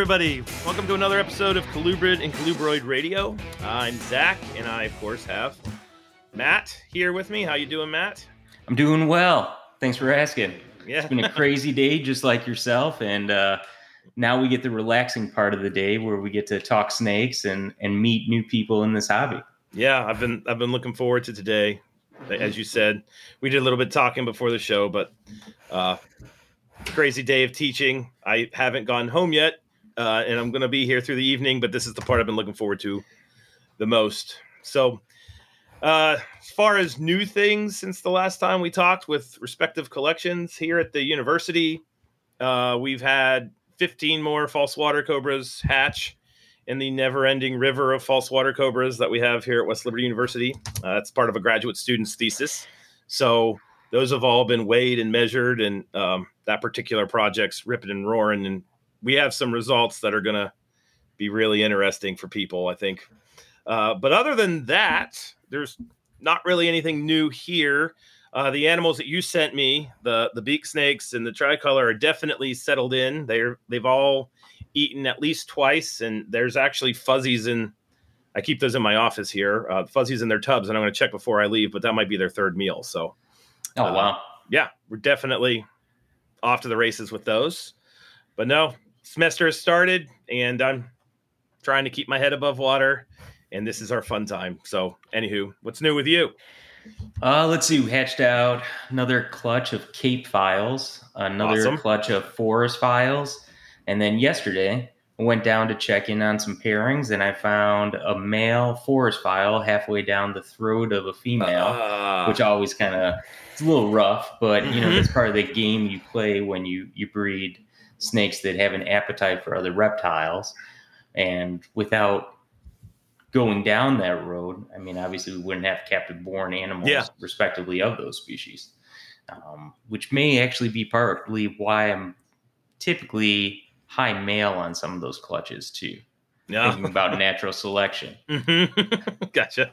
Everybody. Welcome to another episode of Colubrid and Colubroid Radio. I'm Zac, and I, of course, have Matt here with me. How you doing, Matt? I'm doing well. Thanks for asking. Yeah, It's been a crazy day, just like yourself, and uh, now we get the relaxing part of the day where we get to talk snakes and and meet new people in this hobby. yeah. I've been I've been looking forward to today. As you said, we did a little bit talking before the show, but uh, crazy day of teaching. I haven't gone home yet, uh, and I'm going to be here through the evening. But this is the part I've been looking forward to the most. So, uh, as far as new things since the last time we talked with respective collections here at the university, uh, we've had 15 more false water cobras hatch in the never-ending river of false water cobras that we have here at West Liberty University. Uh, that's part of a graduate student's thesis. So those have all been weighed and measured, and um, that particular project's ripping and roaring. And we have some results that are going to be really interesting for people, I think. Uh, but other than that, there's not really anything new here. Uh, the animals that you sent me, the the beak snakes and the tricolor, are definitely settled in. They're they've all eaten at least twice, and there's actually fuzzies in. I keep those in my office here. Uh, fuzzies in their tubs, and I'm going to check before I leave. But that might be their third meal. So Oh Uh, wow! yeah, we're definitely off to the races with those. But no, semester has started, and I'm trying to keep my head above water, and this is our fun time. So, anywho, what's new with you? Uh, let's see. We hatched out another clutch of Cape files, another Awesome. clutch of Forest files, and then yesterday I went down to check in on some pairings, and I found a male Forest file halfway down the throat of a female. Ah, which always kind of it's a little rough, but you know Mhm. that's part of the game you play when you you breed snakes that have an appetite for other reptiles, and without going down that road, I mean, obviously we wouldn't have captive born animals, Yeah. respectively, of those species, um, which may actually be partly why I'm typically high male on some of those clutches too, no. thinking about natural selection. Mhm. gotcha.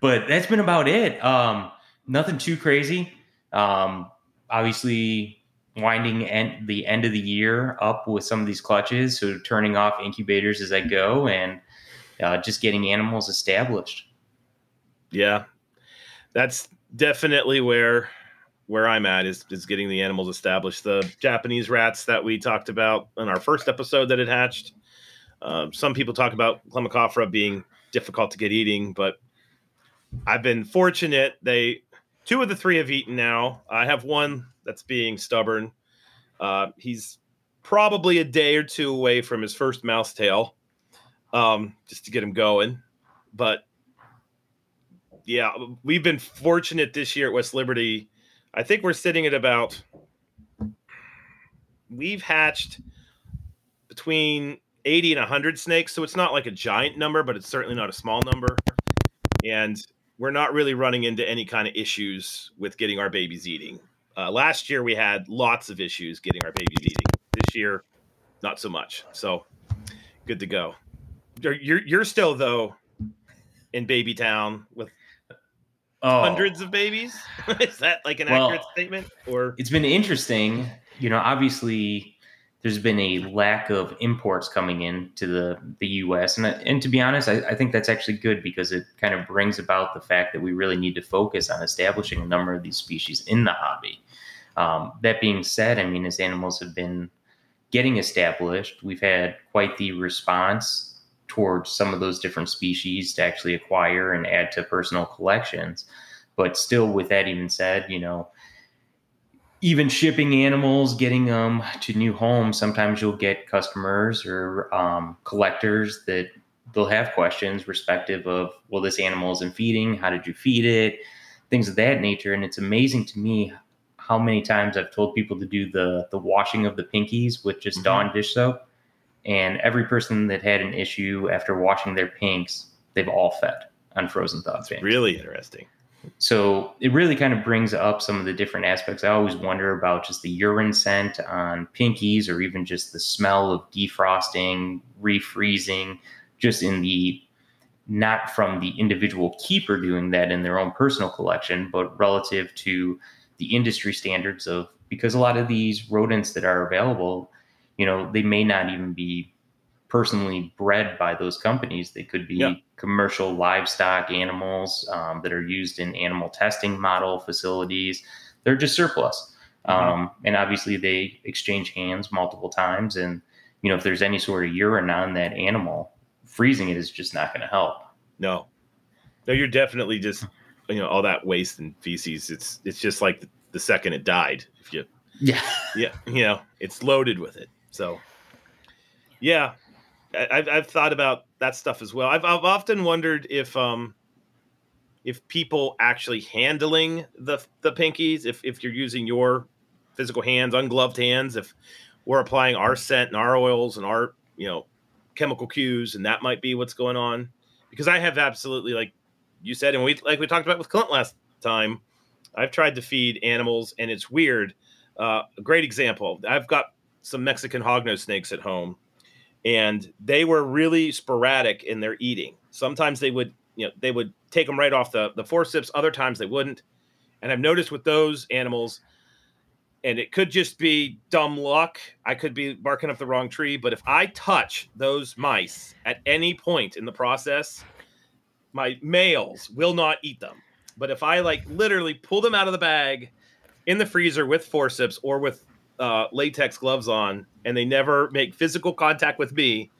but that's been about it. Um, nothing too crazy. Um, obviously, winding end, the end of the year up with some of these clutches, so turning off incubators as I go, and uh, just getting animals established. Yeah, that's definitely where where I'm at is is getting the animals established. The Japanese rats that we talked about in our first episode that had hatched. Um, some people talk about Climacophora being difficult to get eating, but I've been fortunate. They two of the three have eaten now. I have one that's being stubborn. Uh, he's probably a day or two away from his first mouse tail, um, just to get him going. But yeah, we've been fortunate this year at West Liberty. I think we're sitting at about we've hatched between 80 and 100 snakes, so it's not like a giant number, but it's certainly not a small number. And we're not really running into any kind of issues with getting our babies eating. Uh, last year we had lots of issues getting our babies eating. This year, not so much. So good to go. You're you're, you're still though in Baby Town with Oh, hundreds of babies. Is that like an Well- accurate statement? Or It's been interesting. You know, obviously, there's been a lack of imports coming in to the, the U.S. And, and to be honest, I, I think that's actually good because it kind of brings about the fact that we really need to focus on establishing a number of these species in the hobby. Um, that being said, I mean, as animals have been getting established, we've had quite the response towards some of those different species to actually acquire and add to personal collections. But still, with that even said, you know, even shipping animals, getting them to new homes, sometimes you'll get customers or um, collectors that they'll have questions respective of, well, this animal isn't feeding. How did you feed it? Things of that nature. And it's amazing to me how many times I've told people to do the the washing of the pinkies with just Mhm. Dawn dish soap. And every person that had an issue after washing their pinks, they've all fed on frozen thawed pinks. really interesting. So it really kind of brings up some of the different aspects. I always wonder about just the urine scent on pinkies or even just the smell of defrosting, refreezing, just in the not from the individual keeper doing that in their own personal collection, but relative to the industry standards of because a lot of these rodents that are available, you know, they may not even be personally bred by those companies. They could be yeah. commercial livestock animals um, that are used in animal testing model facilities. They're just surplus. Mm-hmm. Um, and obviously, they exchange hands multiple times. And, you know, if there's any sort of urine on that animal, freezing it is just not going to help. No, no, you're definitely just, you know, all that waste and feces. It's, it's just like the, the second it died. If you, yeah, yeah, you know, it's loaded with it. So, yeah, I've, I've thought about that stuff as well. I've, I've often wondered if um if people actually handling the the pinkies, if if you're using your physical hands, ungloved hands, if we're applying our scent and our oils and our you know chemical cues, and that might be what's going on. Because I have absolutely like you said, and we like we talked about with Clint last time. I've tried to feed animals, and it's weird. Uh, a great example. I've got some Mexican hognose snakes at home and they were really sporadic in their eating. Sometimes they would, you know, they would take them right off the the forceps. Other times they wouldn't. And I've noticed with those animals, and it could just be dumb luck. I could be barking up the wrong tree, but if I touch those mice at any point in the process, my males will not eat them. But if I like literally pull them out of the bag in the freezer with forceps or with uh, latex gloves on and they never make physical contact with me,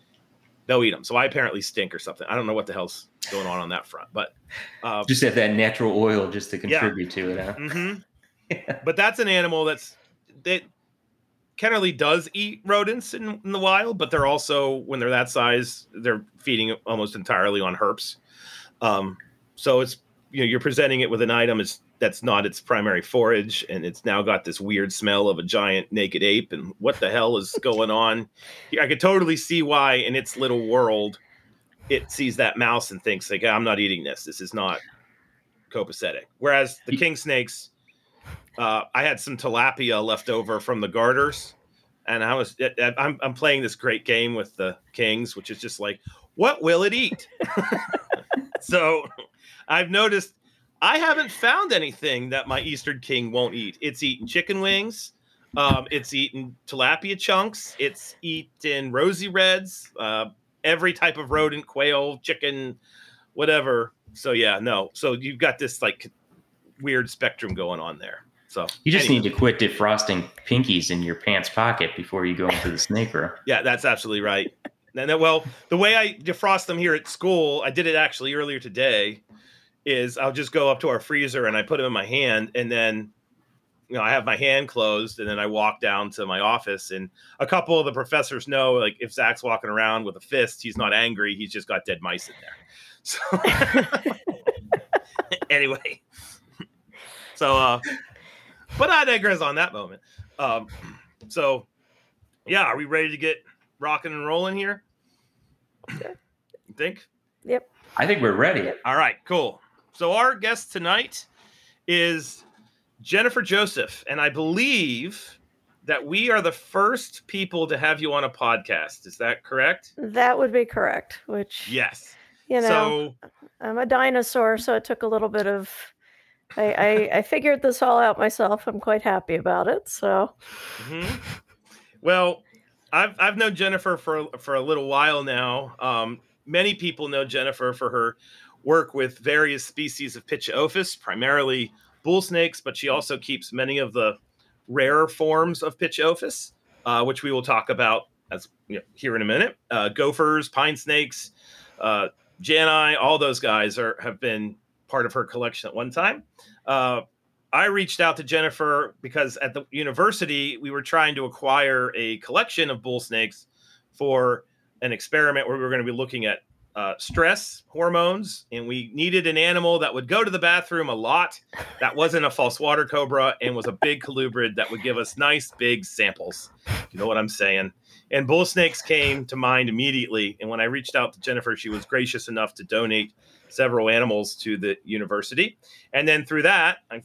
they'll eat them. So I apparently stink or something. I don't know what the hell's going on on that front, but uh, just have that natural oil just to contribute yeah. to it. Huh? Mm-hmm. yeah. But that's an animal that's that Kennerly does eat rodents in, in, the wild, but they're also when they're that size, they're feeding almost entirely on herps. Um, so it's you know you're presenting it with an item. It's that's not its primary forage and it's now got this weird smell of a giant naked ape and what the hell is going on? I could totally see why in its little world it sees that mouse and thinks like i'm not eating this. This is not copacetic. Whereas the king snakes uh, i had some tilapia left over from the garters and i was I'm, I'm playing this great game with the kings which is just like what will it eat? So i've noticed I haven't found anything that my Eastern King won't eat. It's eaten chicken wings. Um, it's eaten tilapia chunks. It's eaten rosy reds. Uh, every type of rodent, quail, chicken, whatever. So yeah, no. So you've got this like weird spectrum going on there. So you just anyway. need to quit defrosting pinkies in your pants pocket before you go into the snake room. Yeah, that's absolutely right. And well, the way I defrost them here at school, I did it actually earlier today is I'll just go up to our freezer and I put them in my hand and then you know I have my hand closed and then I walk down to my office and a couple of the professors know like if Zac's walking around with a fist he's not angry he's just got dead mice in there. So anyway. So uh but I digress on that moment. Um so yeah are we ready to get rocking and rolling here? You think? Yep. I think we're ready. All right, cool. So our guest tonight is Jennifer Joseph, and I believe that we are the first people to have you on a podcast. Is that correct? That would be correct. Which yes, you know, so, I'm a dinosaur, so it took a little bit of. I, I, I figured this all out myself. I'm quite happy about it. So, mm-hmm. well, I've I've known Jennifer for for a little while now. Um, many people know Jennifer for her work with various species of Pituophis, primarily bull snakes, but she also keeps many of the rarer forms of Pituophis, uh, which we will talk about as you know, here in a minute. Uh, gophers, pine snakes, uh, all those guys are have been part of her collection at one time. Uh, I reached out to Jennifer because at the university we were trying to acquire a collection of bull snakes for an experiment where we were going to be looking at uh, stress hormones, and we needed an animal that would go to the bathroom a lot, that wasn't a false water cobra, and was a big colubrid that would give us nice big samples. You know what I'm saying? And bull snakes came to mind immediately. And when I reached out to Jennifer, she was gracious enough to donate several animals to the university. And then through that, I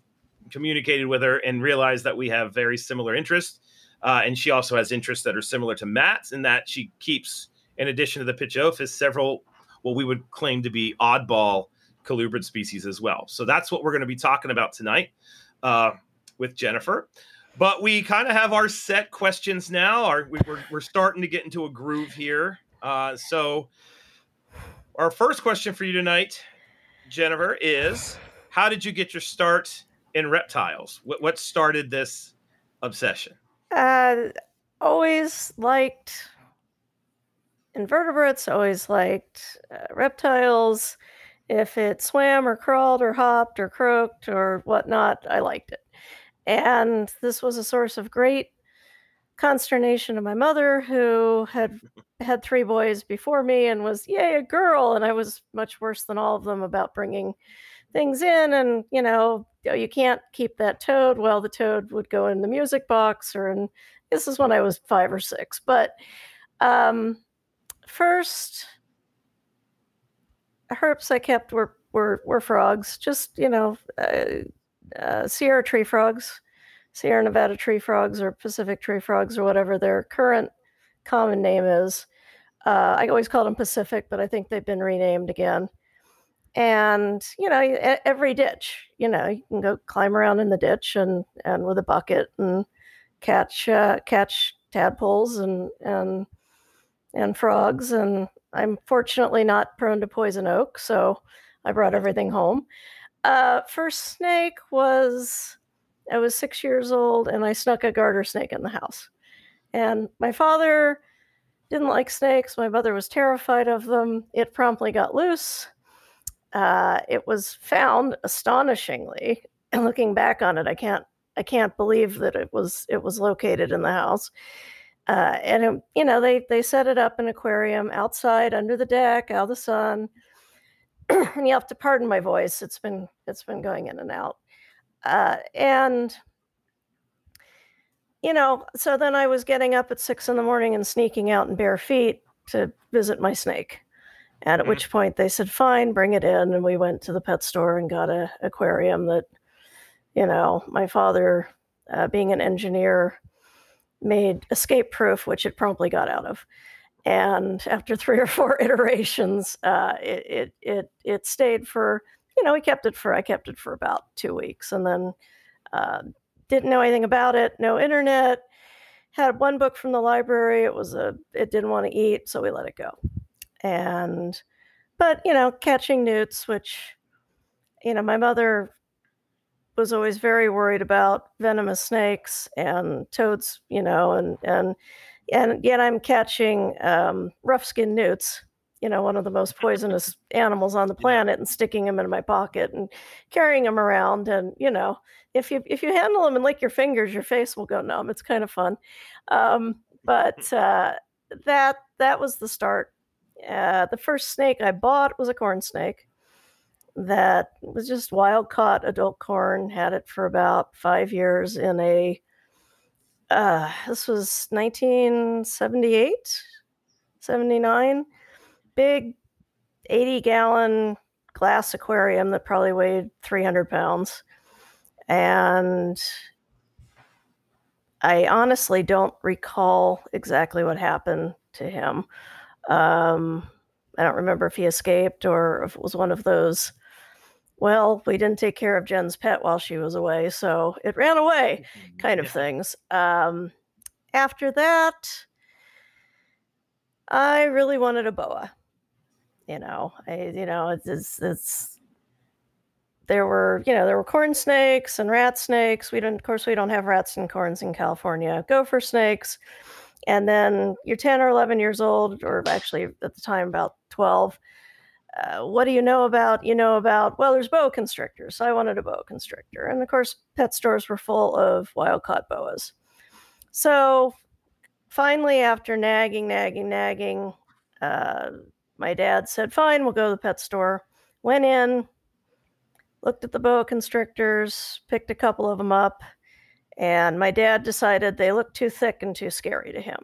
communicated with her and realized that we have very similar interests. Uh, and she also has interests that are similar to Matt's in that she keeps, in addition to the Pituophis, several what we would claim to be oddball colubrid species as well. So that's what we're going to be talking about tonight uh, with Jennifer. but we kind of have our set questions now. Our, we, are we're starting to get into a groove here. Uh, so, our first question for you tonight, Jennifer, is how did you get your start in reptiles? What, what started this obsession? Uh, always liked invertebrates, always liked uh, reptiles. If it swam or crawled or hopped or croaked or whatnot, I liked it. And this was a source of great consternation to my mother, who had had three boys before me and was, yay, a girl. And I was much worse than all of them about bringing things in. And, you know, oh, you can't keep that toad. Well, the toad would go in the music box or in, this is when I was five or six. But um, first herps I kept were were were frogs, just you know, uh, uh, Sierra tree frogs, Sierra Nevada tree frogs, or Pacific tree frogs, or whatever their current common name is. Uh, I always called them Pacific, but I think they've been renamed again. And you know, every ditch, you know, you can go climb around in the ditch and and with a bucket and catch uh, catch tadpoles and and and frogs. And I'm fortunately not prone to poison oak, so I brought everything home. Uh, first snake was I was six years old, and I snuck a garter snake in the house. And my father didn't like snakes. My mother was terrified of them. It promptly got loose. Uh, it was found astonishingly, and looking back on it, I can't I can't believe that it was it was located in the house. Uh, and it, you know they they set it up in an aquarium outside under the deck out of the sun. And you have to pardon my voice it's been it's been going in and out. Uh, and you know so then i was getting up at six in the morning and sneaking out in bare feet to visit my snake. And at mm-hmm. which point they said fine bring it in. And we went to the pet store and got a aquarium that you know my father uh, being an engineer made escape proof, which it promptly got out of. And after three or four iterations, uh, it, it, it it stayed for you know we kept it for I kept it for about two weeks, and then uh, didn't know anything about it. No internet. Had one book from the library. It was a it didn't want to eat, so we let it go. And but you know catching newts, which you know my mother was always very worried about venomous snakes and toads, you know, and and and yet I'm catching um, rough-skinned newts, you know, one of the most poisonous animals on the planet, and sticking them in my pocket and carrying them around. And you know, if you if you handle them and lick your fingers, your face will go numb. It's kind of fun. Um, but uh, that that was the start. Uh, the first snake I bought was a corn snake that was just wild caught adult corn. Had it for about five years in a. Uh, this was 1978, 79. Big 80 gallon glass aquarium that probably weighed 300 pounds. And I honestly don't recall exactly what happened to him. Um, I don't remember if he escaped or if it was one of those well, we didn't take care of Jen's pet while she was away, so it ran away, mm-hmm. kind of yeah. things. Um, after that, I really wanted a boa. You know, I, you know, it's, it's, it's, there were, you know, there were corn snakes and rat snakes. We don't, of course, we don't have rats and corns in California. Gopher snakes. And then you're 10 or 11 years old, or actually at the time about 12 uh, what do you know about you know about well there's boa constrictors so i wanted a boa constrictor. And of course pet stores were full of wild caught boas. So finally after nagging nagging nagging uh, my dad said fine we'll go to the pet store. Went in looked at the boa constrictors picked a couple of them up and my dad decided they looked too thick and too scary to him.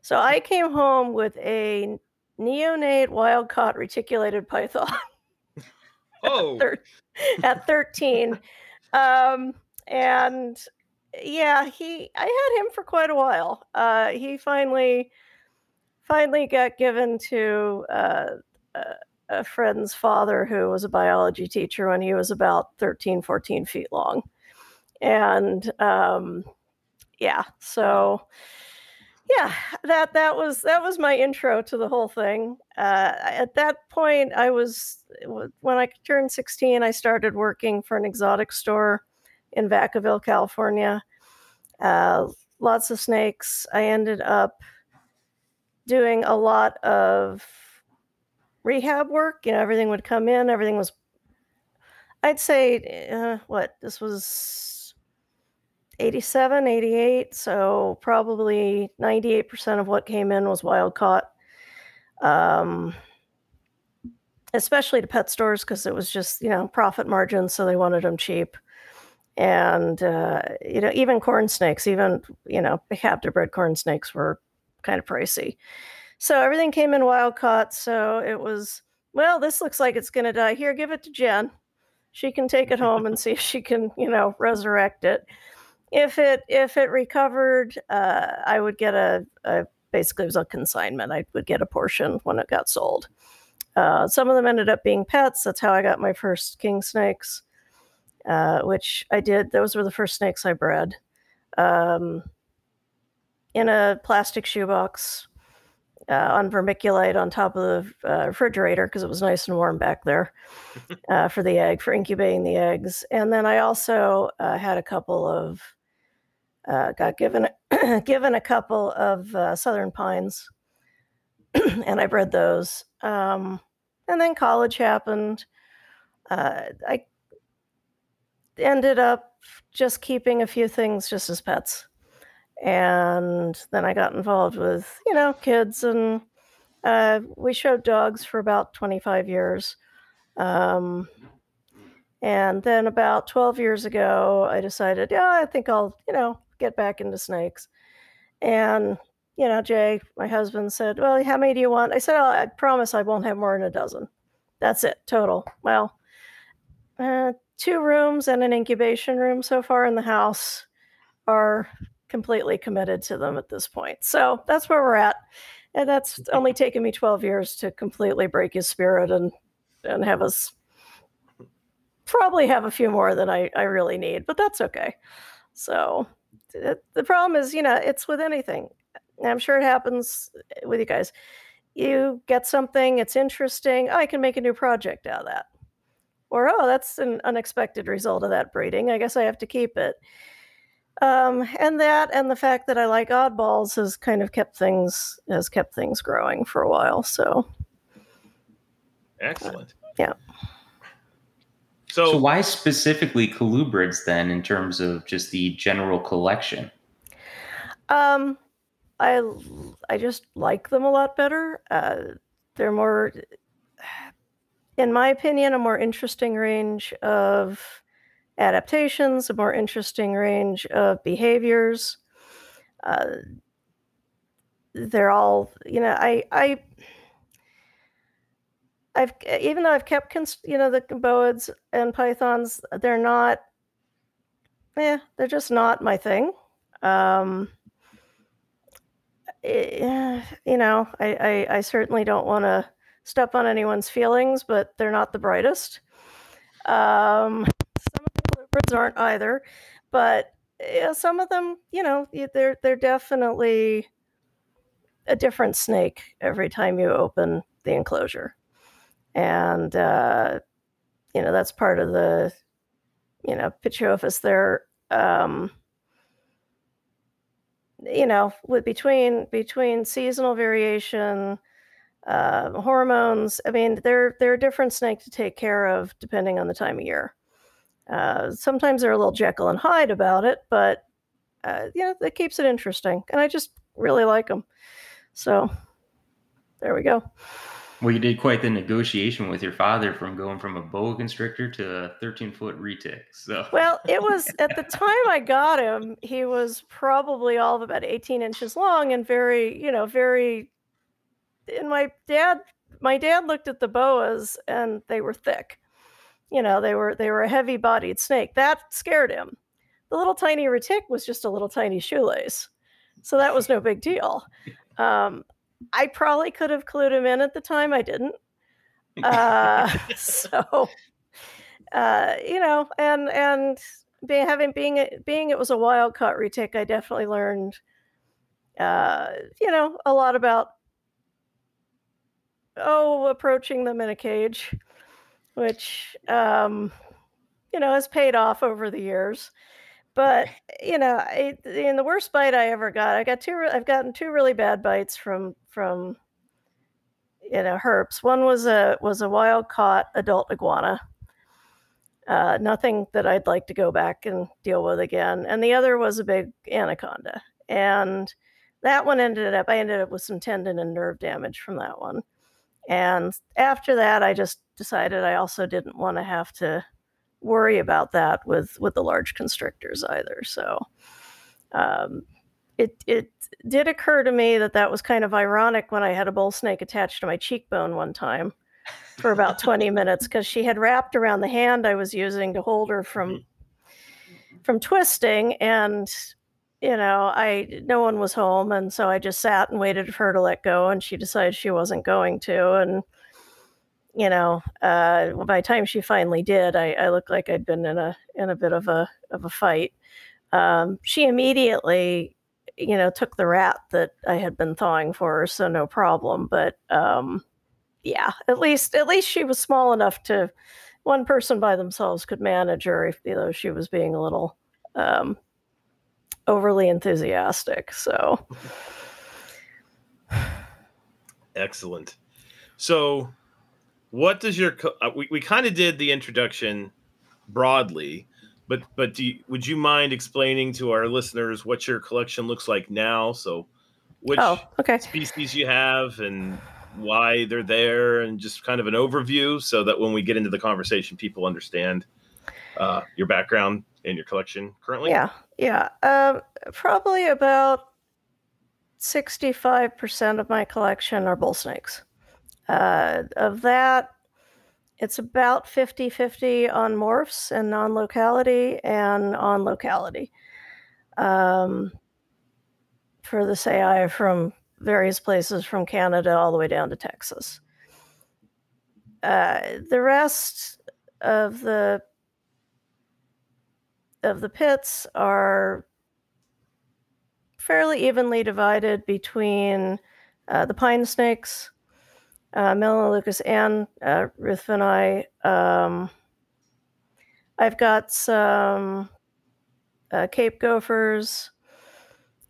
So i came home with a neonate wild caught reticulated python. oh, at 13. um, and yeah, he I had him for quite a while. Uh, he finally finally got given to uh, a, a friend's father who was a biology teacher when he was about 13, 14 feet long. And um, yeah. So yeah, that that was that was my intro to the whole thing. Uh, at that point, I was when I turned 16, I started working for an exotic store in Vacaville, California. Uh, lots of snakes. I ended up doing a lot of rehab work. You know, everything would come in, everything was, I'd say, uh, what, this was 87, 88. So probably 98% of what came in was wild caught. Um, especially to pet stores because it was just, you know, profit margins. So they wanted them cheap and uh, you know even corn snakes even you know captive bred corn snakes were kind of pricey so everything came in wild caught so it was well this looks like it's going to die here give it to jen she can take it home and see if she can you know resurrect it if it if it recovered uh, i would get a, a basically it was a consignment i would get a portion when it got sold uh, some of them ended up being pets that's how i got my first king snakes uh, which I did. Those were the first snakes I bred um, in a plastic shoebox uh, on vermiculite on top of the uh, refrigerator because it was nice and warm back there uh, for the egg, for incubating the eggs. And then I also uh, had a couple of, uh, got given, given a couple of southern pines, and I bred those. Um, and then college happened. I ended up just keeping a few things just as pets. And then I got involved with, you know, kids, and uh, we showed dogs for about 25 years. Um, and then about 12 years ago, I decided, yeah, I think I'll, you know, get back into snakes. And, you know, Jay, my husband said, well, how many do you want? I said, oh, I promise I won't have more than a dozen. That's it, total. Well, uh, two rooms and an incubation room so far in the house are completely committed to them at this point. So that's where we're at. And that's only taken me 12 years to completely break his spirit and and have us probably have a few more than I, I really need, but that's okay. So it, the problem is, you know, it's with anything. I'm sure it happens with you guys. You get something, it's interesting. Oh, I can make a new project out of that or oh that's an unexpected result of that breeding i guess i have to keep it um, and that and the fact that i like oddballs has kind of kept things has kept things growing for a while so excellent uh, yeah so, so why specifically colubrids then in terms of just the general collection um i i just like them a lot better uh, they're more in my opinion, a more interesting range of adaptations, a more interesting range of behaviors. Uh, they're all, you know, I, I, I've even though I've kept, you know, the boids and pythons, they're not, yeah, they're just not my thing. Um, eh, you know, I, I, I certainly don't want to step on anyone's feelings, but they're not the brightest. Um, some of the colubrids aren't either, but some of them, you know, they're they're definitely a different snake every time you open the enclosure, and uh, you know that's part of the, you know, Pituophis. They're um, you know, with between between seasonal variation uh, hormones. I mean, they're they're a different snake to take care of depending on the time of year. Uh, sometimes they're a little Jekyll and Hyde about it, but uh, you know, it keeps it interesting, and I just really like them. So there we go. Well, you did quite the negotiation with your father from going from a boa constrictor to a 13 foot retic. So, well, it was at the time I got him, he was probably all of about 18 inches long and very, you know, very and my dad my dad looked at the boas and they were thick. You know they were they were a heavy bodied snake. That scared him. The little tiny retic was just a little tiny shoelace so that was no big deal. Um, i probably could have clued him in at the time i didn't uh, so uh, you know and and being having being it being it was a wild caught retic, I definitely learned, uh, you know, a lot about oh approaching them in a cage, which um, you know has paid off over the years. But you know, I, in the worst bite I ever got, I got two. I've gotten two really bad bites from from you know herps. One was a was a wild caught adult iguana. Uh, nothing that I'd like to go back and deal with again. And the other was a big anaconda, and that one ended up. I ended up with some tendon and nerve damage from that one. And after that, I just decided I also didn't want to have to worry about that with with the large constrictors either. So um, it it did occur to me that that was kind of ironic when I had a bull snake attached to my cheekbone one time for about 20 minutes because she had wrapped around the hand I was using to hold her from mm-hmm. from twisting and you know I no one was home and so I just sat and waited for her to let go and she decided she wasn't going to and you know, uh, by the time she finally did, I, I, looked like I'd been in a in a bit of a of a fight. Um, she immediately, you know, took the rat that I had been thawing for her, so no problem. But um, yeah, at least at least she was small enough to one person by themselves could manage her if know she was being a little um, overly enthusiastic. So excellent. So what does your uh, we, we kind of did the introduction broadly but but you, would you mind explaining to our listeners what your collection looks like now? So which oh, okay. species you have and why they're there and just kind of an overview so that when we get into the conversation people understand uh, your background and your collection currently? Yeah yeah um, probably about 65% of my collection are bull snakes uh, of that, it's about 50 50 on morphs and non locality and on locality. Um, for the sayi from various places from Canada all the way down to Texas. Uh, the rest of the of the pits are fairly evenly divided between uh, the pine snakes, uh, Lucas, and uh, Ruthveni. Um, I've got some uh, Cape gophers.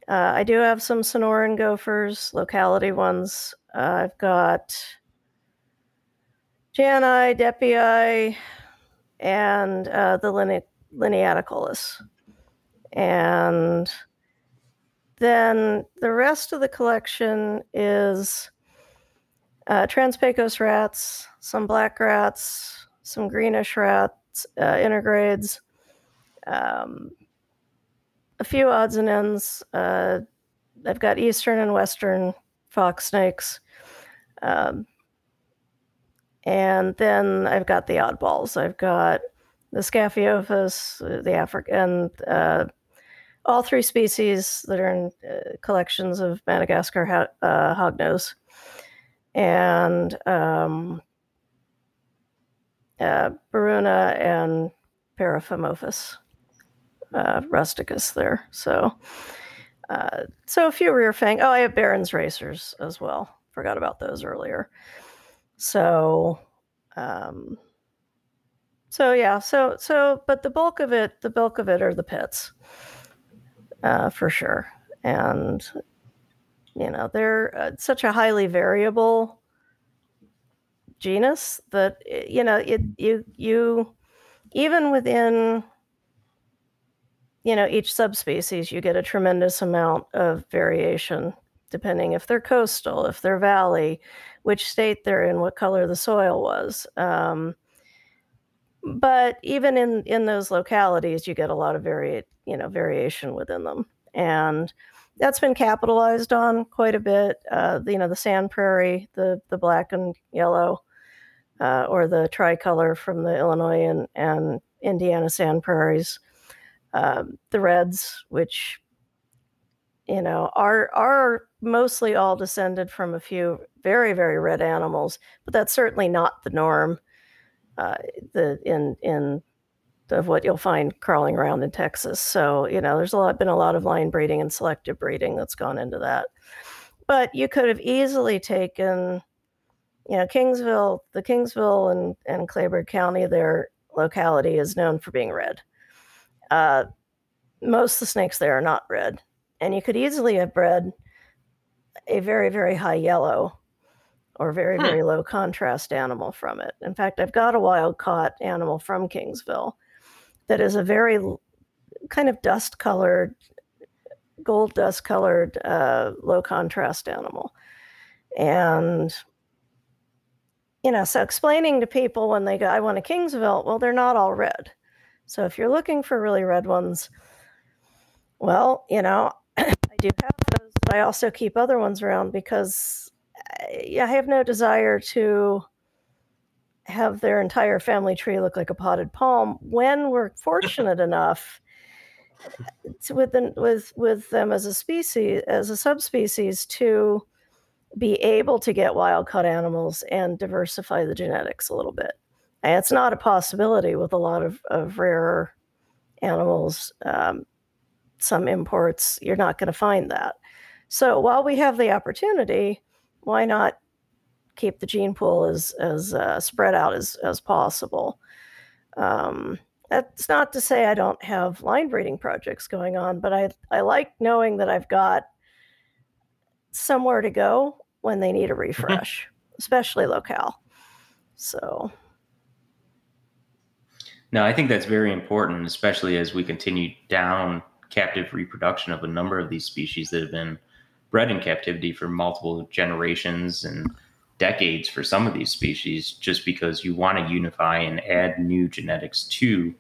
Uh, I do have some Sonoran gophers, locality ones. Uh, I've got Jani, Deppei, and uh, the line- Lineaticollis. And then the rest of the collection is uh, Trans-Pecos rats, some black rats, some greenish rats, uh, intergrades, um, a few odds and ends. Uh, I've got eastern and western fox snakes. Um, and then I've got the oddballs. I've got the Scaphiophis, the African, uh, all three species that are in uh, collections of Madagascar ha- uh, hognose and um, uh, Boiruna and Paraphimophis uh, rusticus there. So, uh, so a few rear fang. Oh, I have Baron's racers as well. Forgot about those earlier. So, um, so yeah. So so, but the bulk of it, the bulk of it are the pits, uh, for sure. And you know they're uh, such a highly variable genus that eh, you know it you you even within you know each subspecies you get a tremendous amount of variation depending if they're coastal if they're valley which state they're in what color the soil was um, but even in in those localities you get a lot of vari- you know variation within them. And that's been capitalized on quite a bit. Uh, you know, the sand prairie, the the black and yellow, uh, or the tricolor from the Illinois and, and Indiana sand prairies, um, the reds, which you know are are mostly all descended from a few very very red animals, but that's certainly not the norm. Uh, the in in of what you'll find crawling around in Texas. So, you know, there's a lot been a lot of line breeding and selective breeding that's gone into that. But you could have easily taken, you know, Kingsville, the Kingsville and, and Kleberg County, their locality is known for being red. Uh, most of the snakes there are not red. And you could easily have bred a very, very high yellow or very, Hmm. very low contrast animal from it. In fact, I've got a wild caught animal from Kingsville that is a very kind of dust colored, gold dust colored, uh, low contrast animal. And, you know, so explaining to people when they go, I want a Kingsville, well, they're not all red. So if you're looking for really red ones, well, you know, I do have those, but I also keep other ones around because I I have no desire to have their entire family tree look like a potted palm when we're fortunate enough with, with, with them as a species, as a subspecies, to be able to get wild caught animals and diversify the genetics a little bit. And it's not a possibility with a lot of, of rarer animals. Um, some imports, you're not going to find that. So while we have the opportunity, why not keep the gene pool as as uh, spread out as as possible? Um, that's not to say I don't have line breeding projects going on, but I I like knowing that I've got somewhere to go when they need a refresh, especially locale. So No, I think that's very important, especially as we continue down captive reproduction of a number of these species that have been bred in captivity for multiple generations and decades for some of these species, just because you want to unify and add new genetics to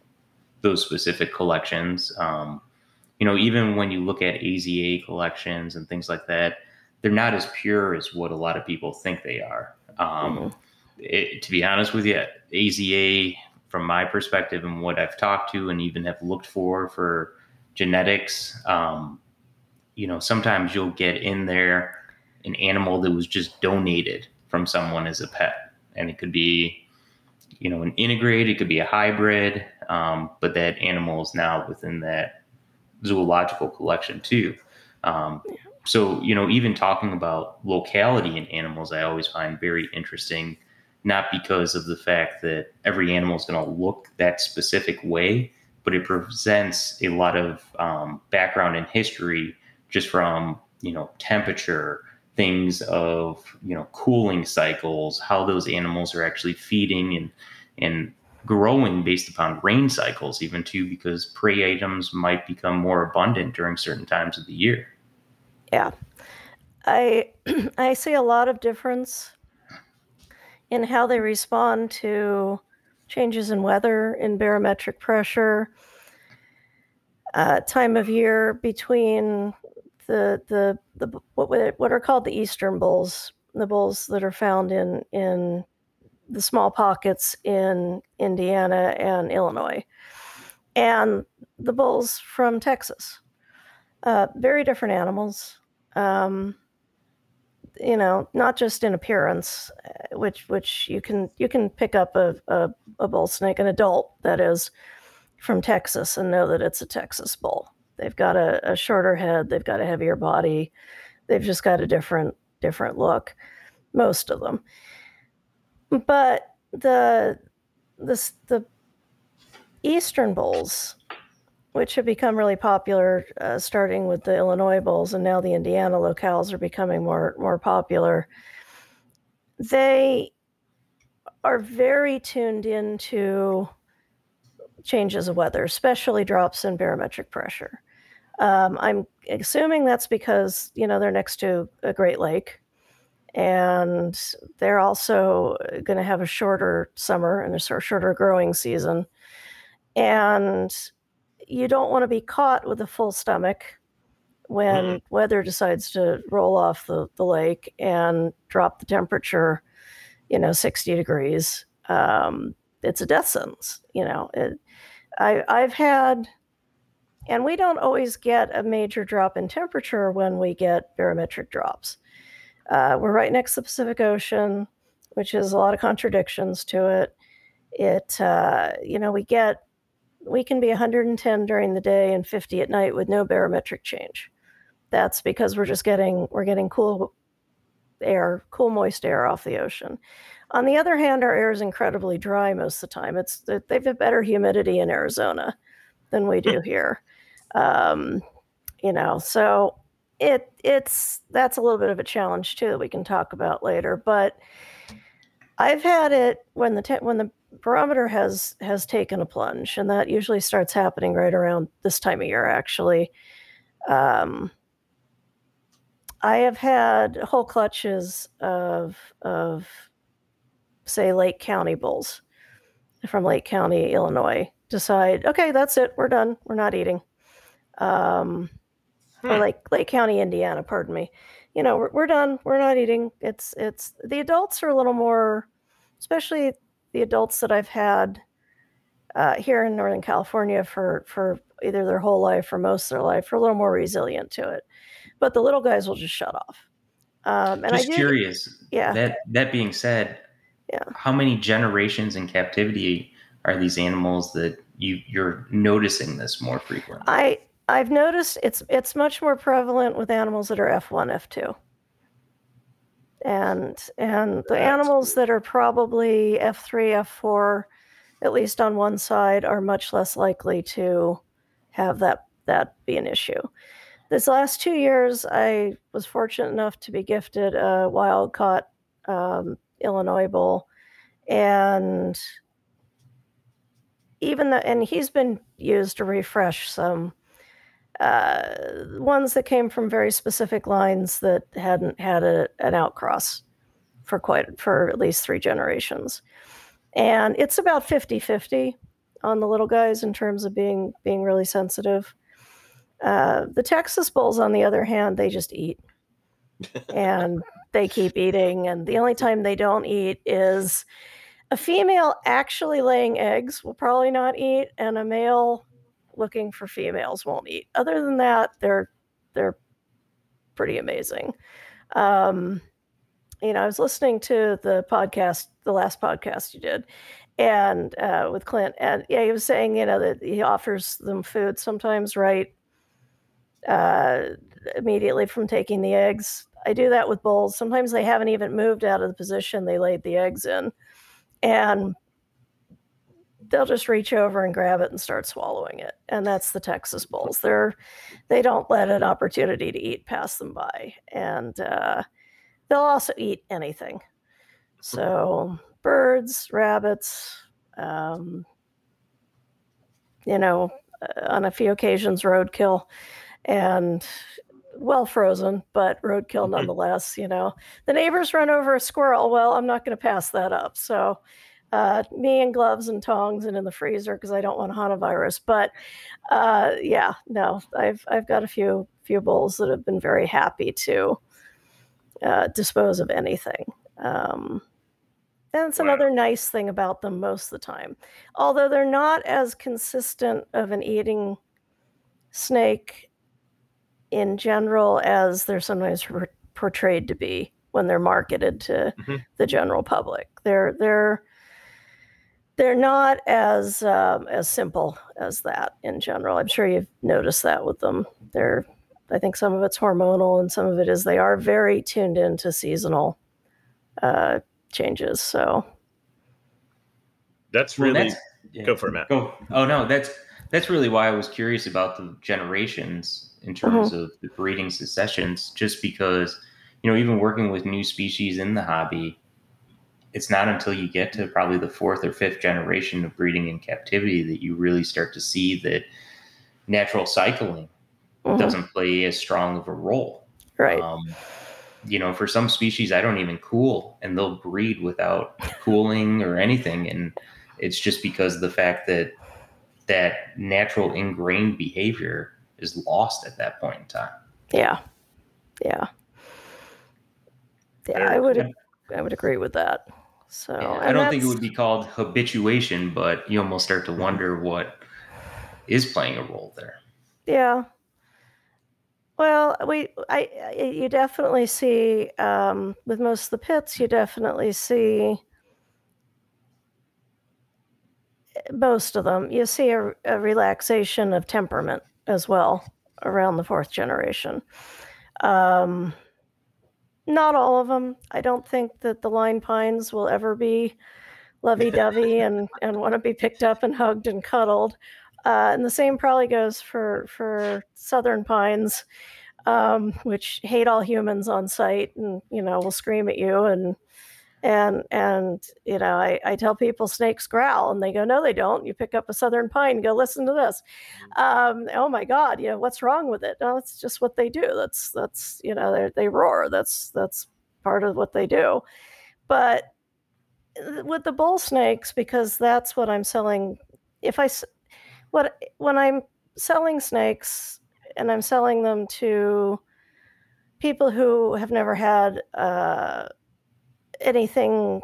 those specific collections. Um, you know, even when you look at AZA collections and things like that, they're not as pure as what a lot of people think they are. Um, Mhm. it, to be honest with you, AZA, from my perspective and what I've talked to and even have looked for for genetics, um, you know, sometimes you'll get in there an animal that was just donated from someone as a pet, and it could be, you know, an intergrade, it could be a hybrid, um, but that animal is now within that zoological collection too. Um, so, you know, even talking about locality in animals, I always find very interesting, not because of the fact that every animal is going to look that specific way, but it presents a lot of um, background and history just from, you know, temperature, things of, you know, cooling cycles, how those animals are actually feeding and, and growing based upon rain cycles, even too, because prey items might become more abundant during certain times of the year. Yeah, I I see a lot of difference in how they respond to changes in weather, in barometric pressure, uh, time of year between the the the what what are called the eastern bulls, the bulls that are found in in the small pockets in Indiana and Illinois, and the bulls from Texas. Uh, very different animals. Um, you know, not just in appearance, uh, which which you can you can pick up a, a, a bull snake, an adult that is from Texas, and know that it's a Texas bull. They've got a, a shorter head, they've got a heavier body, they've just got a different different look, most of them. But the this the eastern bulls which have become really popular, uh, starting with the Illinois bulls, and now the Indiana locales are becoming more more popular. They are very tuned into changes of weather, especially drops in barometric pressure. Um, I'm assuming that's because you know they're next to a Great Lake, and they're also going to have a shorter summer and a sort of shorter growing season, and you don't want to be caught with a full stomach when weather decides to roll off the, the lake and drop the temperature, you know, 60 degrees. Um, it's a death sentence, you know. It, I, I've had, and we don't always get a major drop in temperature when we get barometric drops. Uh, we're right next to the Pacific Ocean, which has a lot of contradictions to it. It, uh, you know, we get we can be 110 during the day and 50 at night with no barometric change. That's because we're just getting we're getting cool air, cool moist air off the ocean. On the other hand, our air is incredibly dry most of the time. It's they've a better humidity in Arizona than we do here. Um, you know, so it it's that's a little bit of a challenge too that we can talk about later. But I've had it when the te- when the barometer has has taken a plunge, and that usually starts happening right around this time of year. Actually, um, I have had whole clutches of of say Lake County bulls from Lake County, Illinois, decide, okay, that's it, we're done, we're not eating. Um, hmm. Or Lake Lake County, Indiana, pardon me. You know, we're, we're done, we're not eating. It's it's the adults are a little more, especially the adults that I've had uh, here in Northern California for for either their whole life or most of their life, are a little more resilient to it. But the little guys will just shut off. Um, and just I curious. Yeah. That that being said, yeah. How many generations in captivity are these animals that you you're noticing this more frequently? I I've noticed it's it's much more prevalent with animals that are F1, F2. And and the That's animals that are probably F3, F4, at least on one side, are much less likely to have that that be an issue. This last two years, I was fortunate enough to be gifted a wild caught um, Illinois Bull, and even the and he's been used to refresh some uh, ones that came from very specific lines that hadn't had a, an outcross for quite for at least three generations. And it's about 50-50 on the little guys in terms of being being really sensitive. Uh, the texas bulls on the other hand they just eat and they keep eating. And the only time they don't eat is a female actually laying eggs will probably not eat, and a male looking for females won't eat. Other than that, they're they're pretty amazing. Um, you know, I was listening to the podcast, the last podcast you did, and uh, with Clint, and yeah, he was saying, you know, that he offers them food sometimes right uh, immediately from taking the eggs. I do that with bulls. Sometimes they haven't even moved out of the position they laid the eggs in. And they'll just reach over and grab it and start swallowing it. And that's the Texas bulls. They're they don't let an opportunity to eat pass them by. And uh, they'll also eat anything. So birds, rabbits, um, you know, uh, on a few occasions roadkill and well frozen, but roadkill mm-hmm. nonetheless. You know, the neighbors run over a squirrel. Well, I'm not going to pass that up. So, uh, me in gloves and tongs and in the freezer because I don't want hantavirus. But uh, yeah, no, I've I've got a few few bulls that have been very happy to uh, dispose of anything. Um, and it's wow. another nice thing about them most of the time. Although they're not as consistent of an eating snake in general as they're sometimes portrayed to be when they're marketed to mm-hmm. the general public. They're they're they're not as um, as simple as that in general. I'm sure you've noticed that with them. They're I think some of it's hormonal and some of it is they are very tuned into seasonal uh, changes. So that's really well, that's, yeah, go for it, Matt. Go. Oh no, that's that's really why I was curious about the generations in terms mm-hmm. of the breeding successions, just because, you know, even working with new species in the hobby, it's not until you get to probably the fourth or fifth generation of breeding in captivity that you really start to see that natural cycling mm-hmm. doesn't play as strong of a role. Right. Um, you know, for some species, I don't even cool and they'll breed without cooling or anything. And it's just because of the fact that that natural ingrained behavior is lost at that point in time. Yeah. Yeah. Yeah, I would I would agree with that. So yeah, I don't think it would be called habituation, but you almost start to wonder what is playing a role there. Yeah. Well, we I you definitely see um, with most of the pits, you definitely see most of them, you see a, a relaxation of temperament as well around the fourth generation. Um, not all of them. I don't think that the line pines will ever be lovey-dovey and and want to be picked up and hugged and cuddled. Uh, and the same probably goes for for southern pines, um, which hate all humans on sight and you know will scream at you and and and you know I, I tell people snakes growl and they go no they don't. You pick up a southern pine and go listen to this. Um, oh my god you know what's wrong with it? No it's just what they do. That's that's you know they roar. That's that's part of what they do. But uh, with the bull snakes because that's what i'm selling if i what when i'm selling snakes and i'm selling them to people who have never had uh, anything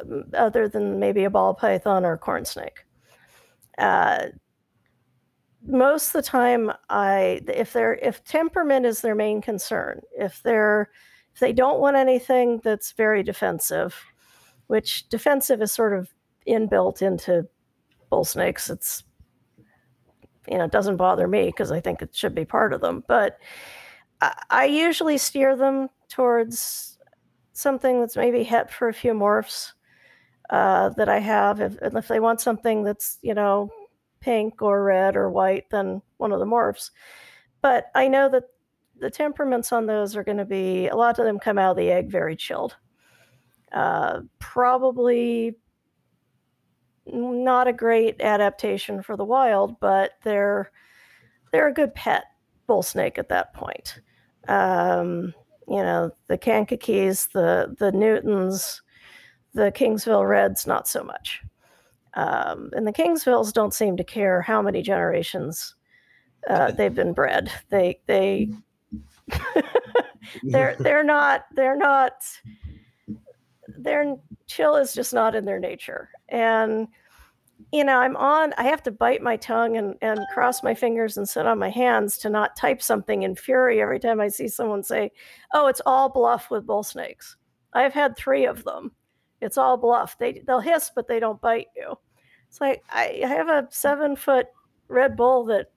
um, other than maybe a ball python or a corn snake. Uh, most of the time, I if they're if temperament is their main concern, if they're if they don't want anything that's very defensive, which defensive is sort of inbuilt into bull snakes. It's you know it doesn't bother me because I think it should be part of them, but I, I usually steer them towards something that's maybe het for a few morphs uh, that I have. If, if they want something that's, you know, pink or red or white, then one of the morphs. But I know that the temperaments on those are going to be, a lot of them come out of the egg very chilled. Uh, probably not a great adaptation for the wild, but they're they're a good pet bull snake at that point. Um, you know, the Kankakees, the the Newtons, the Kingsville Reds, not so much. Um, and the Kingsvilles don't seem to care how many generations uh, they've been bred. They they they're they're not they're not their chill is just not in their nature. And you know, I'm on, I have to bite my tongue and, and cross my fingers and sit on my hands to not type something in fury every time I see someone say, oh, it's all bluff with bull snakes. I've had three of them. It's all bluff. They, they'll hiss, but they don't bite you. It's like, I, I have a seven foot red bull that,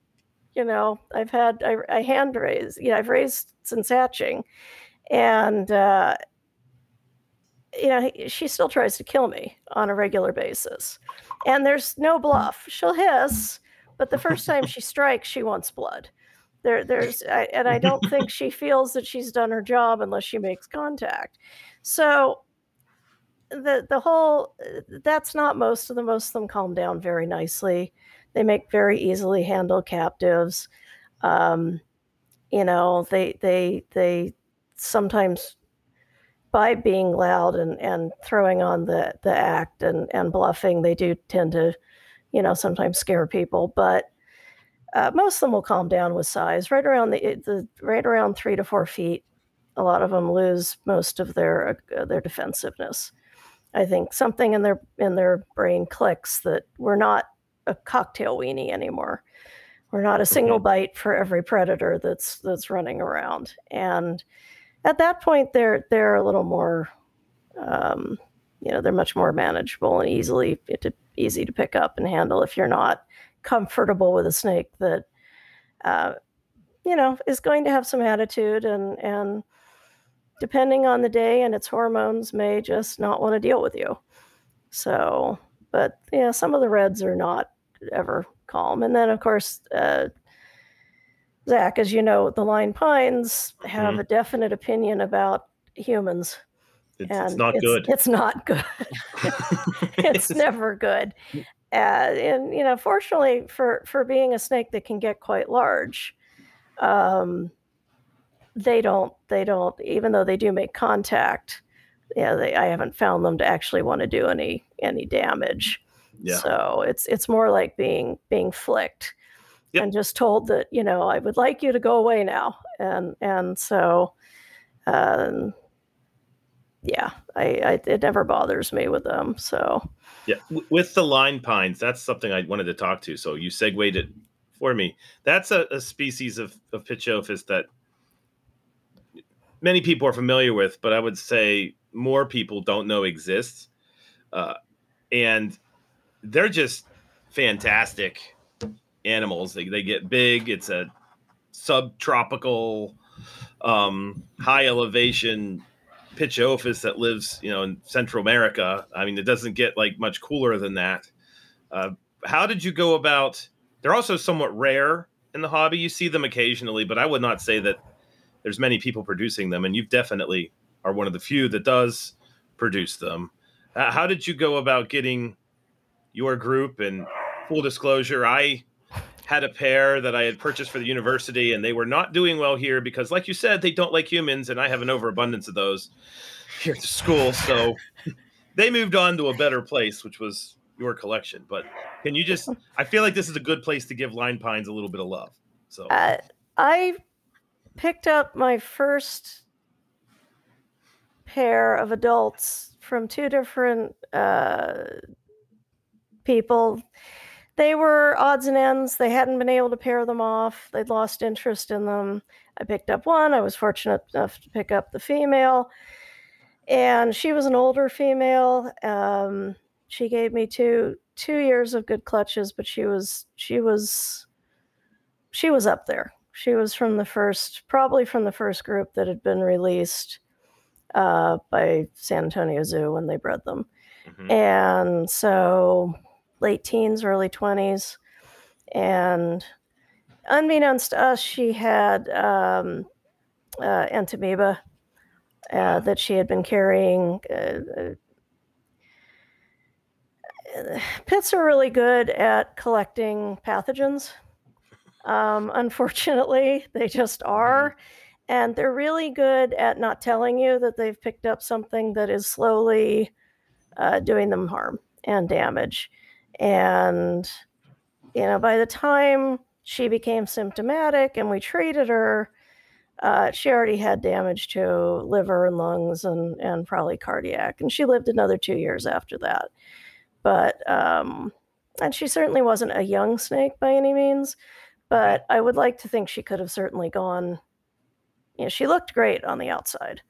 you know, I've had, I, I hand raised, you know, I've raised since hatching. And, uh, you know, she still tries to kill me on a regular basis. And there's no bluff. She'll hiss, but the first time she strikes, she wants blood. There, there's, I, and I don't think she feels that she's done her job unless she makes contact. So, the the whole that's not most of them. Most of them calm down very nicely. They make very easily handle captives. Um, you know, they they they sometimes by being loud and, and throwing on the, the act and, and bluffing, they do tend to, you know, sometimes scare people. But uh, most of them will calm down with size. Right around the, the right around three to four feet, a lot of them lose most of their uh, their defensiveness. I think something in their in their brain clicks that we're not a cocktail weenie anymore. We're not a single mm-hmm. bite for every predator that's that's running around, and at that point they're they're a little more um, you know they're much more manageable and easily easy to pick up and handle if you're not comfortable with a snake that uh, you know is going to have some attitude and and depending on the day and its hormones may just not want to deal with you. So but yeah some of the reds are not ever calm. And then of course uh, Zac, as you know, the Line Pines have mm-hmm. a definite opinion about humans. It's, and it's not it's, good. It's not good. it's never good. Uh, and you know, fortunately for for being a snake that can get quite large, um, they don't they don't even though they do make contact. Yeah, they, I haven't found them to actually want to do any any damage. Yeah. So it's it's more like being being flicked yep. and just told that you know I would like you to go away now, and and so, um, yeah, I, I it never bothers me with them. So yeah, with the line pines, that's something I wanted to talk to. So you segued it for me. That's a, a species of of Pituophis that many people are familiar with, but I would say more people don't know exists. Uh, and they're just fantastic animals. They, they get big. It's a subtropical, um, high elevation Pituophis that lives, you know, in Central America. I mean, it doesn't get like much cooler than that. Uh, how did you go about? They're also somewhat rare in the hobby. You see them occasionally, but I would not say that there's many people producing them, and you definitely are one of the few that does produce them. Uh, how did you go about getting your group? And full disclosure, I had a pair that I had purchased for the university, and they were not doing well here because, like you said, they don't like humans, and I have an overabundance of those here at the school. So they moved on to a better place, which was your collection. But can you just? I feel like this is a good place to give line pines a little bit of love. So uh, I picked up my first pair of adults from two different uh, people they were odds and ends. They hadn't been able to pair them off. They'd lost interest in them. I picked up one. I was fortunate enough to pick up the female, and she was an older female. Um, she gave me two two years of good clutches, but she was she was she was up there. She was from the first, probably from the first group that had been released uh, by San Antonio Zoo when they bred them, mm-hmm. and so late teens, early 20s. And unbeknownst to us, she had um, uh, entamoeba uh, that she had been carrying. Uh, uh, pits are really good at collecting pathogens. Um, unfortunately, they just are. Mm-hmm. And they're really good at not telling you that they've picked up something that is slowly uh, doing them harm and damage. And, you know, by the time she became symptomatic and we treated her, uh, she already had damage to liver and lungs and, and probably cardiac. And she lived another two years after that. But, um, and she certainly wasn't a young snake by any means, but I would like to think she could have certainly gone. You know, she looked great on the outside.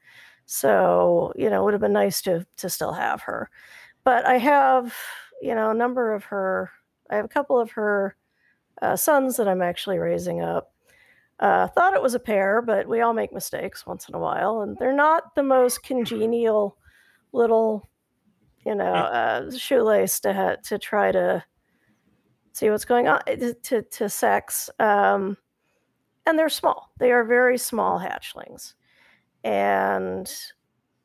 So, you know, it would have been nice to to still have her. But I have you know, a number of her, I have a couple of her uh, sons that I'm actually raising up. Uh, thought it was a pair, but we all make mistakes once in a while, and they're not the most congenial little, you know, uh, shoelace to ha- to try to see what's going on eh, to to sex. Um, and they're small; they are very small hatchlings, and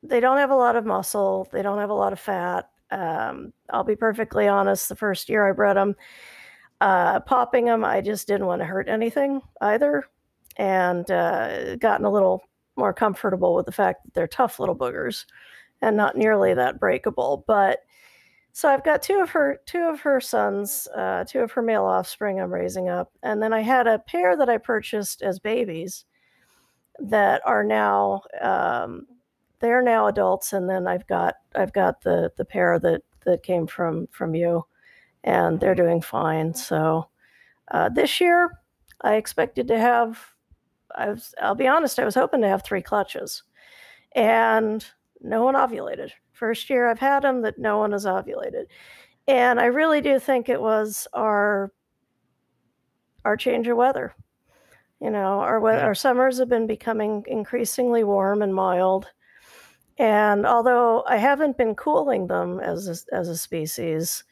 they don't have a lot of muscle. They don't have a lot of fat. Um, I'll be perfectly honest. The first year I bred them, uh, popping them, I just didn't want to hurt anything either, and uh, gotten a little more comfortable with the fact that they're tough little boogers and not nearly that breakable. But so I've got two of her two of her sons, uh, two of her male offspring I'm raising up, and then I had a pair that I purchased as babies that are now um, they're now adults, and then I've got I've got the the pair that that came from from you, and they're doing fine. So uh, this year, I expected to have. I was, I'll be honest. I was hoping to have three clutches, and no one ovulated. First year I've had them that no one has ovulated, and I really do think it was our our change of weather. You know, our yeah. our summers have been becoming increasingly warm and mild, and although I haven't been cooling them as a, as a species,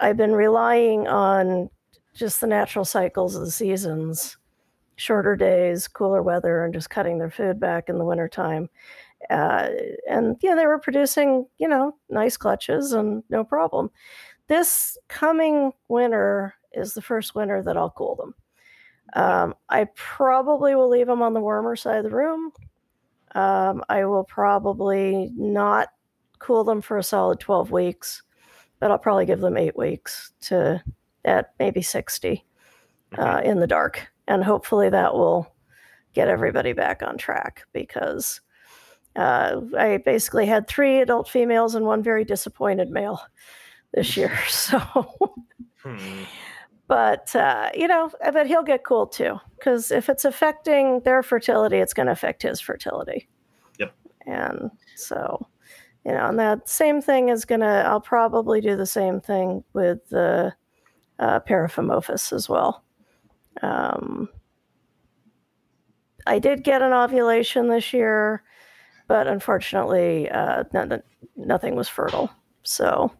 I've been relying on just the natural cycles of the seasons shorter days, cooler weather, and just cutting their food back in the wintertime. Uh, and yeah, they were producing, you know, nice clutches and no problem. This coming winter is the first winter that I'll cool them. Um, I probably will leave them on the warmer side of the room um, I will probably not cool them for a solid 12 weeks, but I'll probably give them eight weeks to at maybe 60 uh, in the dark. And hopefully that will get everybody back on track because uh, I basically had three adult females and one very disappointed male this year. So. hmm but uh, you know, but he'll get cool too because if it's affecting their fertility, it's going to affect his fertility. Yep. And so, you know, and that same thing is gonna. I'll probably do the same thing with the uh, Paraphimophis as well. Um, I did get an ovulation this year, but unfortunately, uh, no, nothing was fertile. So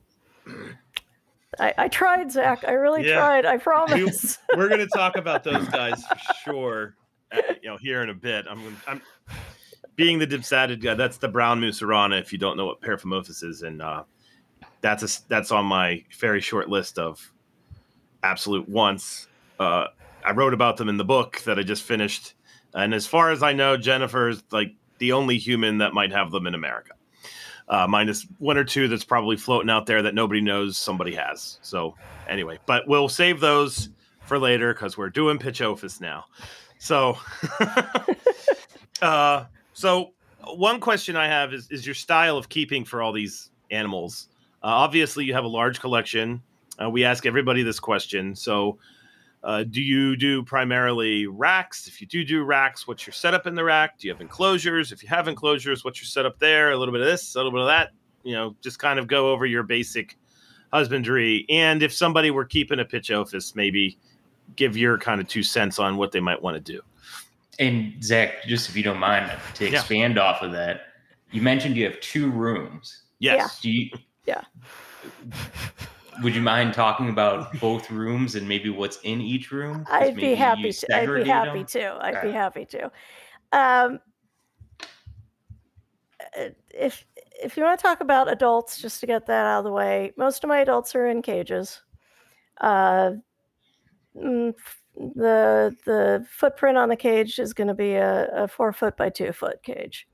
I, I, tried, Zac. I really yeah. tried. I promise. We, are going to talk about those guys for sure. Uh, you know, here in a bit. I'm, I'm being the dipsadid guy. That's the brown mussurana. If you don't know what Paraphimophis is, and uh, that's a, that's on my very short list of absolute once. Uh, I wrote about them in the book that I just finished, and as far as I know, Jennifer is like the only human that might have them in America. Uh, minus one or two that's probably floating out there that nobody knows somebody has. So anyway, but we'll save those for later because we're doing Pituophis now. So, uh, so one question I have is: Is your style of keeping for all these animals? Uh, obviously, you have a large collection. Uh, we ask everybody this question. So, uh, do you do primarily racks? If you do do racks, what's your setup in the rack? Do you have enclosures? If you have enclosures, what's your setup there? A little bit of this, a little bit of that. You know, just kind of go over your basic husbandry. And if somebody were keeping a Pituophis, maybe give your kind of two cents on what they might want to do. And Zac, just if you don't mind to expand yeah. off of that, you mentioned you have two rooms. Yes. Do you? Yeah would you mind talking about both rooms and maybe what's in each room? I'd be happy to. I'd be happy them? to. I'd right. be happy to. Um, uh, if if you want to talk about adults, just to get that out of the way, most of my adults are in cages. Uh, mm, the the footprint on the cage is going to be a, a, four foot by two foot cage.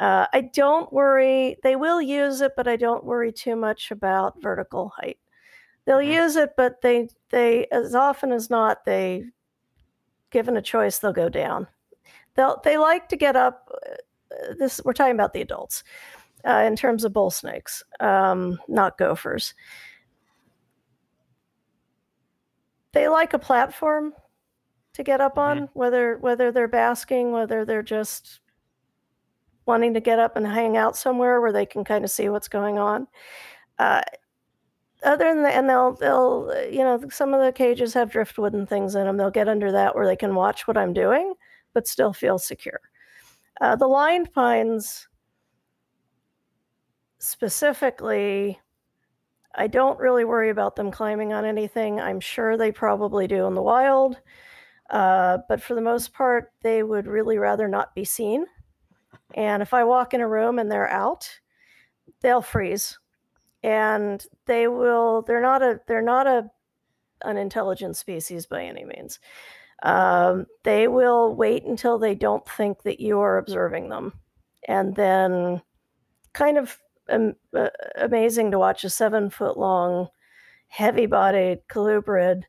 Uh, I don't worry. They will use it, but I don't worry too much about vertical height. They'll mm-hmm. use it, but they they as often as not they, given a choice, they'll go down. They'll they like to get up. Uh, this we're talking about the adults, uh, in terms of bull snakes, um, not gophers. They like a platform to get up on, mm-hmm. whether whether they're basking, whether they're just wanting to get up and hang out somewhere where they can kind of see what's going on. Uh, other than that, and they'll they'll you know some of the cages have driftwood and things in them. They'll get under that where they can watch what I'm doing, but still feel secure. Uh, the lined pines specifically, I don't really worry about them climbing on anything. I'm sure they probably do in the wild, uh, but for the most part, they would really rather not be seen. And if I walk in a room and they're out, they'll freeze. And they will they're not a they're not a an intelligent species by any means. Um, they will wait until they don't think that you are observing them. And then kind of um, uh, amazing to watch a seven foot long, heavy bodied colubrid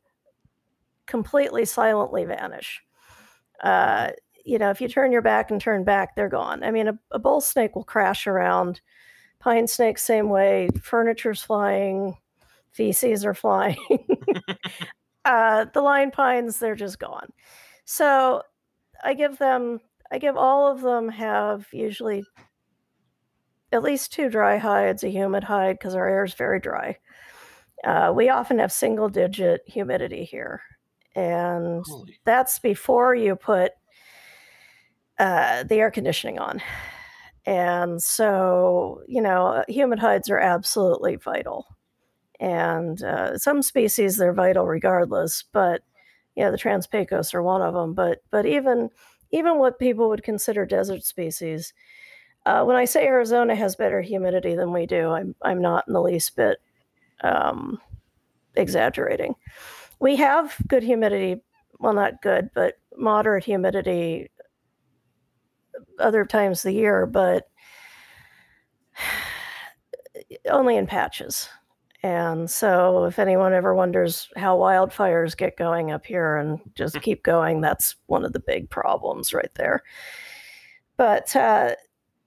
completely silently vanish. Uh, you know, if you turn your back and turn back, they're gone. I mean, a, a bull snake will crash around. Pine snakes, same way. Furniture's flying, feces are flying. uh, the line pines, they're just gone. So I give them, I give all of them have usually at least two dry hides, a humid hide, because our air is very dry. Uh, we often have single digit humidity here. And Holy. that's before you put uh, the air conditioning on. And so, you know, humid hides are absolutely vital. And uh, some species, they're vital regardless, but, you know, the Trans-Pecos are one of them. But, but even, even what people would consider desert species, uh, when I say Arizona has better humidity than we do, I'm, I'm not in the least bit um, exaggerating. We have good humidity, well, not good, but moderate humidity other times of the year, but only in patches. And so, if anyone ever wonders how wildfires get going up here and just keep going, that's one of the big problems right there. But uh,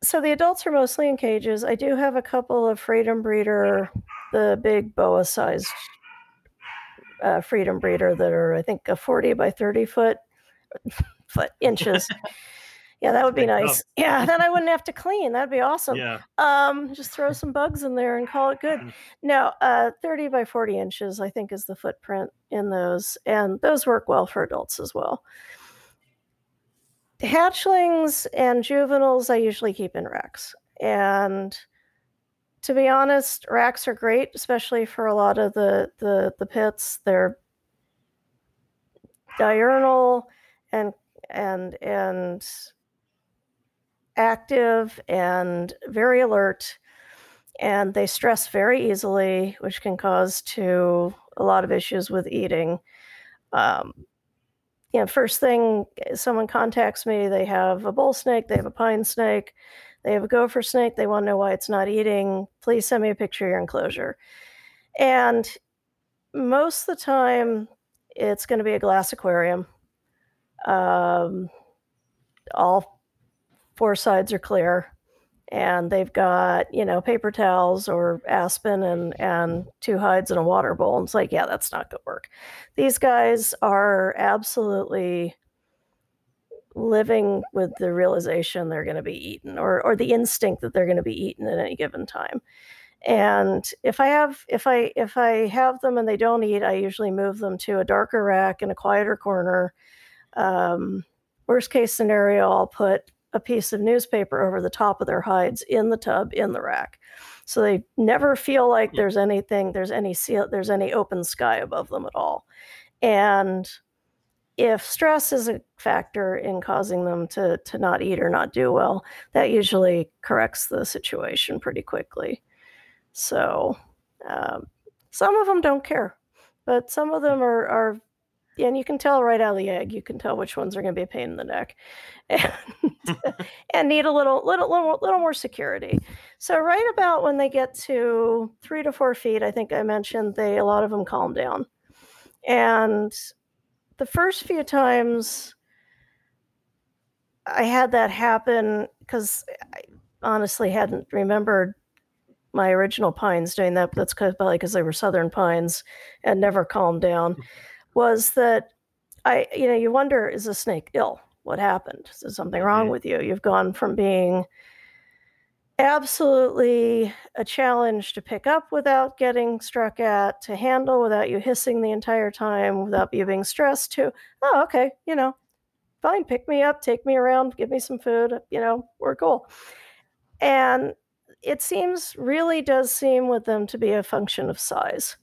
so the adults are mostly in cages. I do have a couple of freedom breeder, the big boa sized uh, freedom breeder that are, I think, a 40 by 30 foot foot inches Yeah, that would be nice. Yeah, then I wouldn't have to clean. That'd be awesome. Yeah. Um, just throw some bugs in there and call it good. Mhm. No, uh, 30 by 40 inches, I think, is the footprint in those, and those work well for adults as well. Hatchlings and juveniles, I usually keep in racks. And to be honest, racks are great, especially for a lot of the the, the pits. They're diurnal and and and active and very alert and they stress very easily which can cause to a lot of issues with eating. Um, you know first thing someone contacts me they have a bull snake they have a pine snake they have a gopher snake they want to know why it's not eating please send me a picture of your enclosure. And most of the time it's going to be a glass aquarium. Um, all four sides are clear and they've got you know paper towels or aspen and and two hides in a water bowl. And it's like yeah that's not to work. These guys are absolutely living with the realization they're going to be eaten or or the instinct that they're going to be eaten at any given time. And if i have if i if i have them and they don't eat i usually move them to a darker rack in a quieter corner. Um, worst case scenario i'll put a piece of newspaper over the top of their hides in the tub in the rack. So they never feel like there's anything there's any seal there's any open sky above them at all. And if stress is a factor in causing them to to not eat or not do well that usually corrects the situation pretty quickly. So um, some of them don't care but some of them are are and you can tell right out of the egg you can tell which ones are going to be a pain in the neck and, and need a little little little little more security. So right about when they get to three to four feet i think i mentioned they a lot of them calm down. And the first few times i had that happen because i honestly hadn't remembered my original pines doing that but that's probably because they were southern pines and never calmed down hmm. Was that i you know you wonder is the snake ill what happened is there something wrong Mhm. with you you've gone from being absolutely a challenge to pick up without getting struck at, to handle without you hissing the entire time, without you being stressed, to, oh, okay, you know, fine, pick me up, take me around, give me some food, you know, we're cool. And it seems, really does seem with them to be a function of size.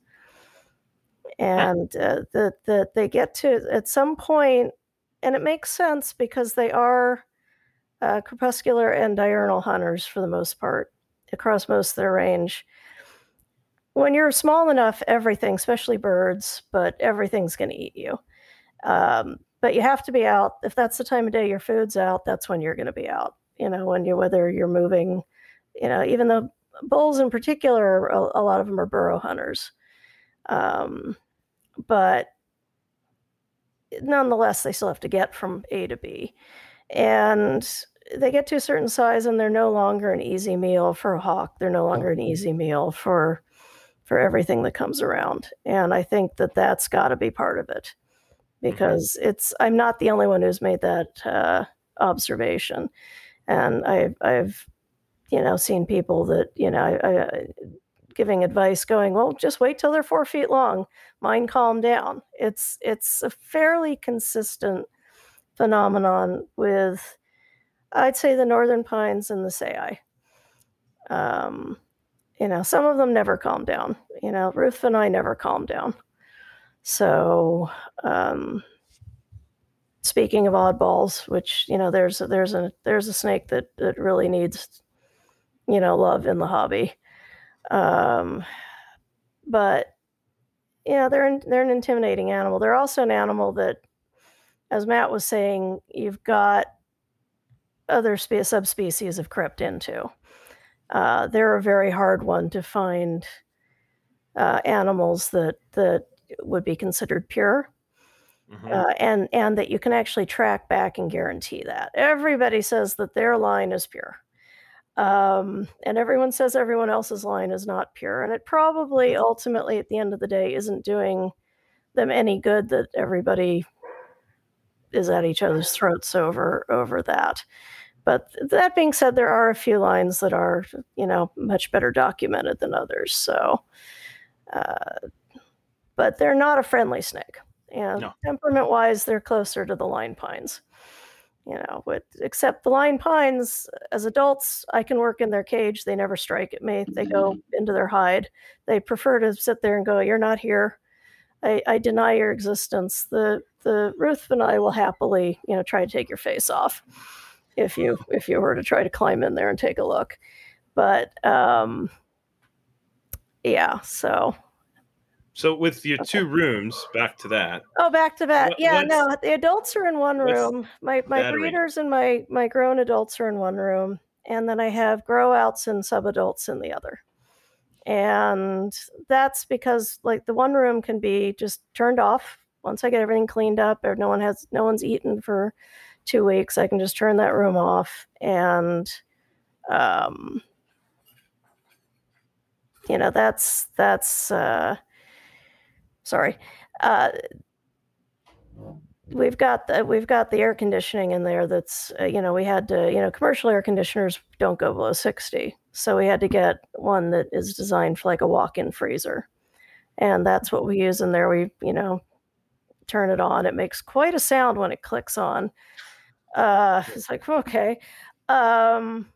And uh, that that they get to at some point, and it makes sense because they are uh, crepuscular and diurnal hunters for the most part across most of their range. When you're small enough, everything, especially birds, but everything's going to eat you. Um, but you have to be out. If that's the time of day your food's out, that's when you're going to be out. You know, when you whether you're moving, you know, even the bulls in particular, a, a lot of them are burrow hunters. Um, but nonetheless, they still have to get from A to B. And they get to a certain size and they're no longer an easy meal for a hawk. They're no longer an easy meal for for everything that comes around. And I think that that's got to be part of it because it's I'm not the only one who's made that uh, observation. And I've I've you know seen people that you know I, I, giving advice going well just wait till they're four feet long. Mine calm down. It's it's a fairly consistent phenomenon with i'd say the northern pines and the sayi um, you know some of them never calm down. You know Ruthveni never calm down. So um, speaking of oddballs which you know there's there's a there's a snake that that really needs you know love in the hobby um, but you know they're an, they're an intimidating animal. They're also an animal that as matt was saying you've got other spe- subspecies have crept into uh, they're a very hard one to find uh, animals that that would be considered pure Mhm. uh, and and that you can actually track back and guarantee that. Everybody says that their line is pure um, and everyone says everyone else's line is not pure and it probably ultimately at the end of the day isn't doing them any good that everybody is at each other's throats over over that. But that being said, there are a few lines that are, you know, much better documented than others. So, uh, but they're not a friendly snake. And No. temperament wise, they're closer to the line pines. You know, but except the line pines, as adults, I can work in their cage. They never strike at me. They go into their hide. They prefer to sit there and go, You're not here. I, I deny your existence. The the Ruthveni will happily, you know, try to take your face off if you if you were to try to climb in there and take a look. But um yeah, so So with your two rooms, back to that. Oh, back to that. What- yeah, no, the adults are in one room. My my battery? breeders and my my grown adults are in one room, and then I have grow outs and sub adults in the other. And that's because like the one room can be just turned off once I get everything cleaned up or no one has no one's eaten for two weeks. I can just turn that room off and um you know that's that's uh sorry. Uh we've got the we've got the air conditioning in there that's uh, you know we had to you know commercial air conditioners don't go below 60 so we had to get one that is designed for like a walk-in freezer. And that's what we use in there. We you know turn it on. It makes quite a sound when it clicks on. Uh it's like okay. Um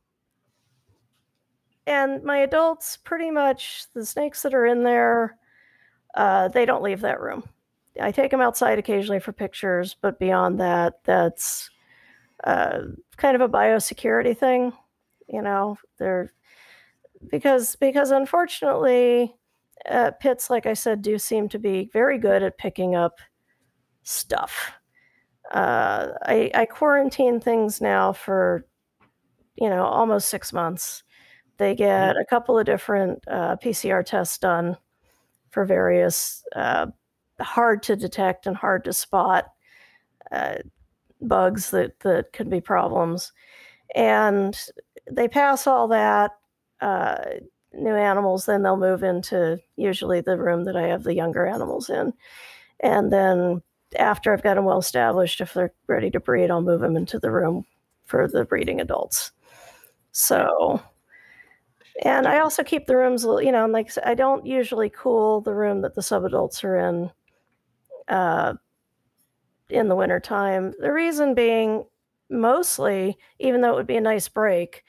and my adults pretty much the snakes that are in there uh they don't leave that room I take them outside occasionally for pictures, but beyond that, that's uh, kind of a biosecurity thing. You know, they're because because unfortunately, uh, pits, like I said, do seem to be very good at picking up stuff. Uh, I, I quarantine things now for you know almost six months. They get a couple of different uh, PCR tests done for various uh, hard to detect and hard to spot uh, bugs that that could be problems. And they pass all that uh, new animals then they'll move into usually the room that i have the younger animals in. And then after i've got them well established if they're ready to breed i'll move them into the room for the breeding adults. So and i also keep the rooms you know like i don't usually cool the room that the subadults are in uh, in the wintertime. The reason being, mostly, even though it would be a nice break,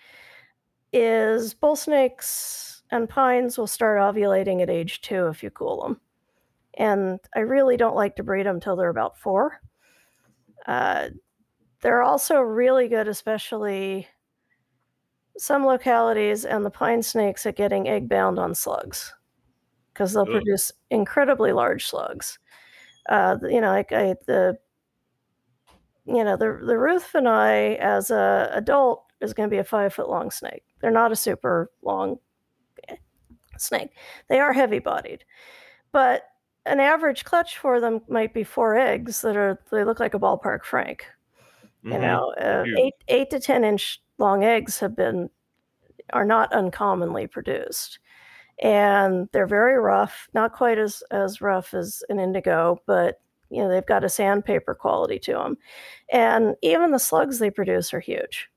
is bull snakes and pines will start ovulating at age two if you cool them. And I really don't like to breed them until they're about four. Uh, they're also really good, especially some localities and the pine snakes at getting egg bound on slugs because they'll Ugh. produce incredibly large slugs uh, you know, like I, the, you know, the the Ruthveni as a adult is going to be a five foot long snake. They're not a super long eh, snake. They are heavy bodied, but an average clutch for them might be four eggs that are they look like a ballpark frank. You Mhm. know, uh, Huge. eight eight to ten inch long eggs have been are not uncommonly produced. And they're very rough not quite as as rough as an indigo but you know they've got a sandpaper quality to them and even the slugs they produce are huge.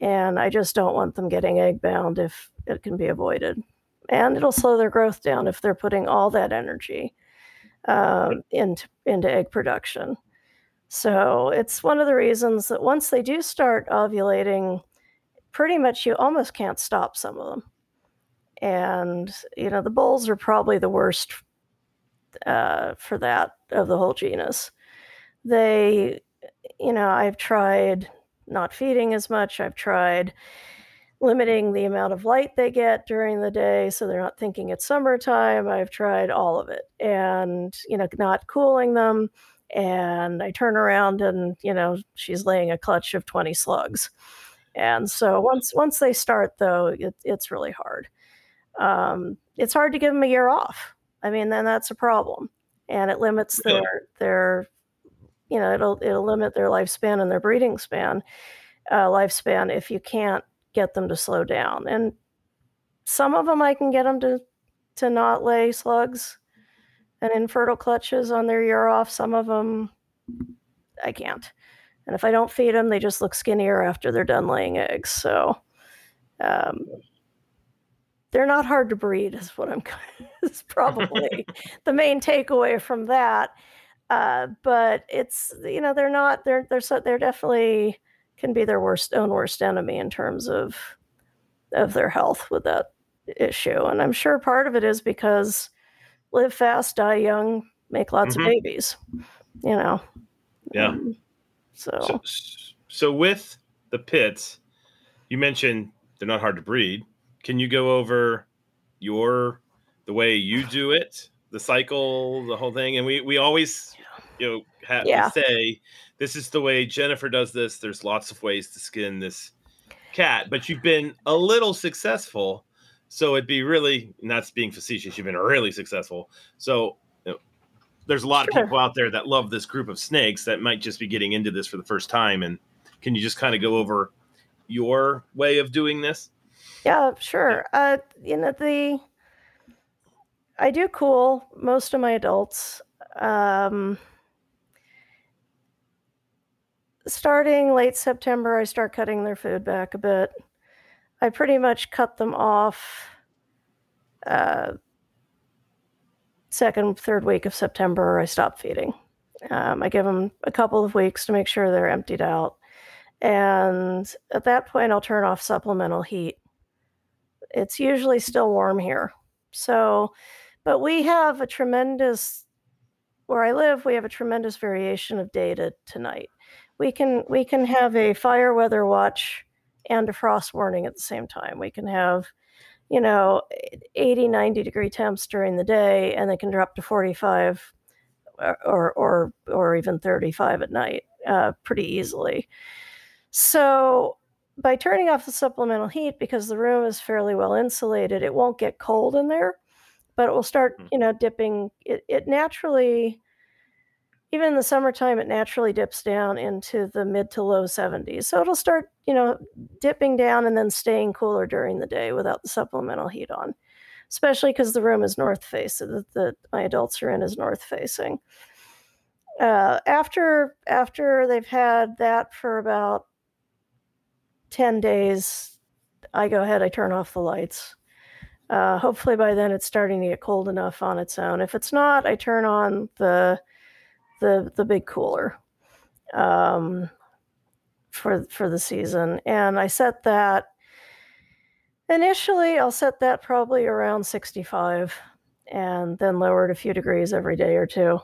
And i just don't want them getting egg bound if it can be avoided. And it'll slow their growth down if they're putting all that energy um, into into egg production so it's one of the reasons that once they do start ovulating pretty much you almost can't stop some of them and you know the bulls are probably the worst uh, for that of the whole genus. They, you know, I've tried not feeding as much. I've tried limiting the amount of light they get during the day so they're not thinking it's summertime. I've tried all of it, and you know, not cooling them. And I turn around and you know she's laying a clutch of twenty slugs. And so once once they start though, it, it's really hard um, it's hard to give them a year off. I mean, then that's a problem, and it limits their their, you know, it'll it'll limit their lifespan and their breeding span, uh, lifespan if you can't get them to slow down. And some of them I can get them to to not lay slugs and infertile clutches on their year off. Some of them I can't. And if I don't feed them, they just look skinnier after they're done laying eggs. So um, they're not hard to breed, is what I'm. is probably the main takeaway from that. Uh, but it's you know they're not they're they're so they're definitely can be their worst own worst enemy in terms of of their health with that issue. And I'm sure part of it is because live fast, die young, make lots mm-hmm. of babies. You know. Yeah. Um, so. so so with the pits, you mentioned they're not hard to breed. Can you go over your the way you do it, the cycle, the whole thing? And we we always you know have yeah. say this is the way Jennifer does this. There's lots of ways to skin this cat, but you've been a little successful. So it'd be really not being facetious. You've been really successful. So you know, there's a lot of people out there that love this group of snakes that might just be getting into this for the first time. And can you just kind of go over your way of doing this? Yeah, sure. Uh, you know, the I do cool most of my adults. Um, starting late September, I start cutting their food back a bit. I pretty much cut them off uh, second, third week of September. I stop feeding. Um, I give them a couple of weeks to make sure they're emptied out. And at that point, I'll turn off supplemental heat it's usually still warm here. So, but we have a tremendous where I live, we have a tremendous variation of data tonight. We can we can have a fire weather watch and a frost warning at the same time. We can have, you know, 80, 90 degree temps during the day and they can drop to 45 or or or even 35 at night uh, pretty easily. So by turning off the supplemental heat because the room is fairly well insulated it won't get cold in there but it will start hmm. you know dipping it, it naturally even in the summertime it naturally dips down into the mid to low 70s so it'll start you know dipping down and then staying cooler during the day without the supplemental heat on especially because the room is north facing that the, my adults are in is north facing uh, after after they've had that for about 10 days, I go ahead, I turn off the lights. Uh, hopefully by then it's starting to get cold enough on its own. If it's not, I turn on the the the big cooler um, for for the season, and I set that. Initially, I'll set that probably around 65, and then lower it a few degrees every day or two.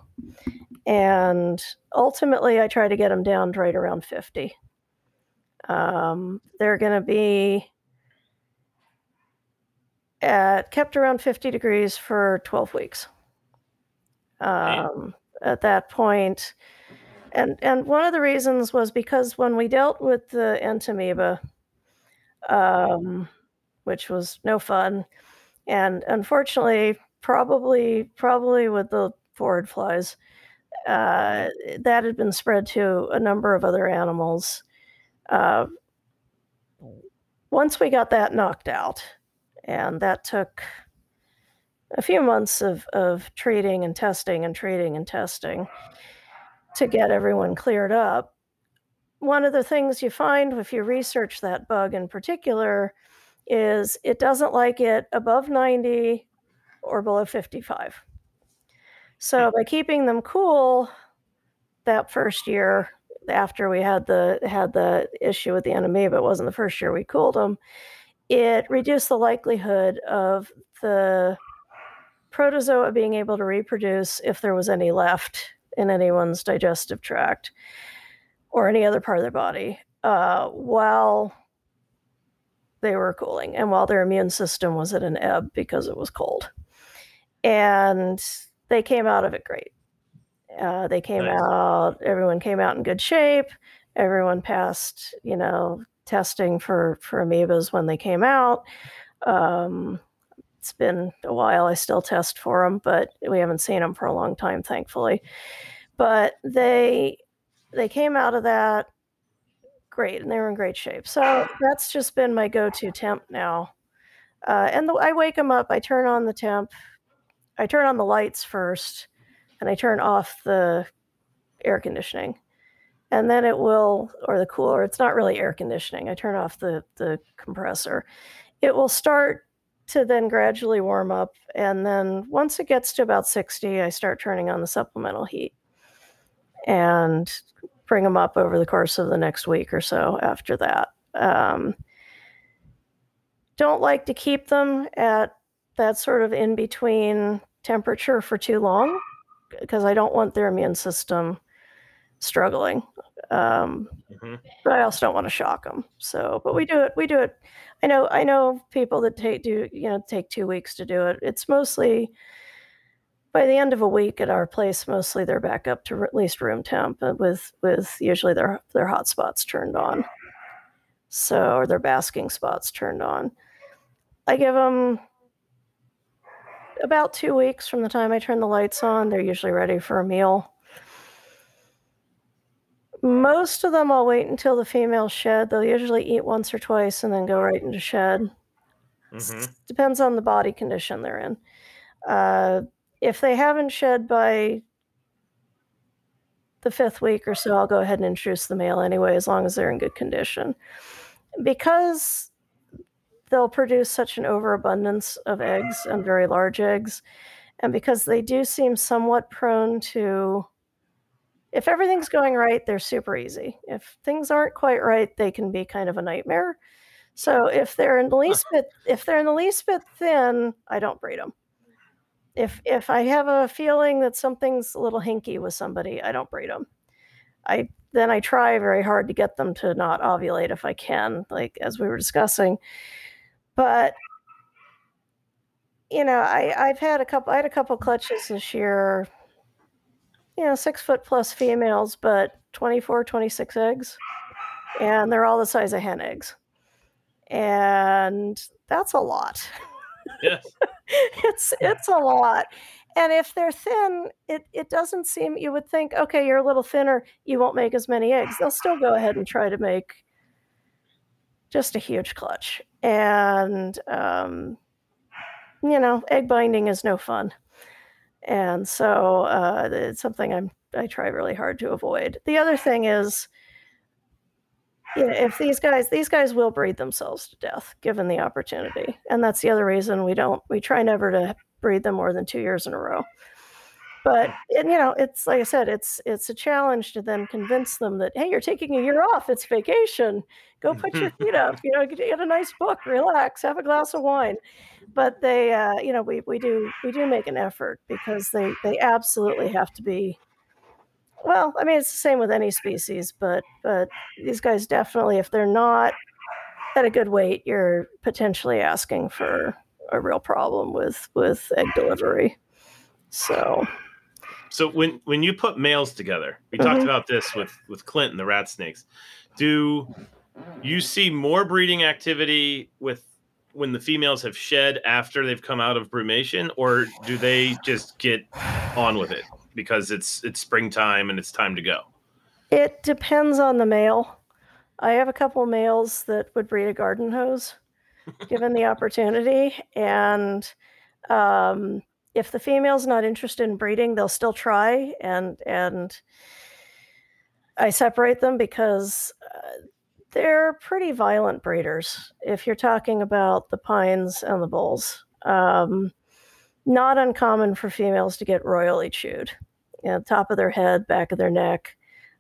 And ultimately, I try to get them down to right around 50. Um, they're going to be at kept around 50 degrees for 12 weeks. Um, at that point, and and one of the reasons was because when we dealt with the entamoeba, um, which was no fun, and unfortunately, probably probably with the forward flies, uh, that had been spread to a number of other animals. Uh, once we got that knocked out, and that took a few months of, of treating and testing and treating and testing to get everyone cleared up. One of the things you find if you research that bug in particular is it doesn't like it above 90 or below 55. So hmm. by keeping them cool that first year, after we had the had the issue with the entamoeba, it wasn't the first year we cooled them. It reduced the likelihood of the protozoa being able to reproduce if there was any left in anyone's digestive tract or any other part of their body uh, while they were cooling and while their immune system was at an ebb because it was cold. And they came out of it great. Uh, they came nice. out, everyone came out in good shape. Everyone passed, you know, testing for, for amoebas when they came out. Um, it's been a while. I still test for them, but we haven't seen them for a long time, thankfully. But they they came out of that great, and they were in great shape. So that's just been my go-to temp now. Uh, and the, I wake them up. I turn on the temp. I turn on the lights first, and I turn off the air conditioning. and then it will, or the cooler. It's not really air conditioning. I turn off the the compressor. It will start to then gradually warm up, and then once it gets to about sixty, I start turning on the supplemental heat, and bring them up over the course of the next week or so. After that. Um, don't like to keep them at that sort of in between temperature for too long because I don't want their immune system struggling. Um, mm-hmm. But I also don't want to shock them. So, but we do it. We do it. I know. I know people that take do you know take two weeks to do it. It's mostly by the end of a week at our place. Mostly they're back up to at least room temp uh, with with usually their their hot spots turned on. So or their basking spots turned on. I give them about two weeks from the time I turn the lights on. They're usually ready for a meal. Most of them I'll wait until the females shed. They'll usually eat once or twice and then go right into shed. Mm-hmm. Depends on the body condition they're in. Uh, if they haven't shed by the fifth week or so, I'll go ahead and introduce the male anyway, as long as they're in good condition. Because they'll produce such an overabundance of eggs and very large eggs. And because they do seem somewhat prone to, if everything's going right, they're super easy. If things aren't quite right, they can be kind of a nightmare. So if they're in the uh-huh. least bit, if they're in the least bit thin, I don't breed them. If if I have a feeling that something's a little hinky with somebody, I don't breed them. I then I try very hard to get them to not ovulate if I can, like as we were discussing. But you know, I I've had a couple. I had a couple clutches this year. You know, six foot plus females, but 24, 26 eggs, and they're all the size of hen eggs, and that's a lot. Yes, it's it's a lot. And if they're thin, it, it doesn't seem you would think, okay, you're a little thinner, you won't make as many eggs. They'll still go ahead and try to make just a huge clutch. And, um, you know, egg binding is no fun. And so uh, it's something I'm, I try really hard to avoid. The other thing is, you know, if these guys, these guys will breed themselves to death given the opportunity. And that's the other reason we don't, we try never to breed them more than two years in a row but and, you know it's like i said it's it's a challenge to then convince them that hey you're taking a year off it's vacation. Go put your feet up you know get a nice book relax have a glass of wine. But they uh, you know we, we do we do make an effort because they they absolutely have to be well i mean it's the same with any species but but these guys definitely if they're not at a good weight you're potentially asking for a real problem with with egg delivery. So so when when you put males together, we mm-hmm. talked about this with with Clint and the rat snakes. Do you see more breeding activity with when the females have shed after they've come out of brumation, or do they just get on with it because it's it's springtime and it's time to go? It depends on the male. I have a couple males that would breed a garden hose, given the opportunity, and um, if the female's not interested in breeding, they'll still try and and I separate them because uh, they're pretty violent breeders. If you're talking about the pines and the bulls, um, not uncommon for females to get royally chewed, you know, top of their head, back of their neck,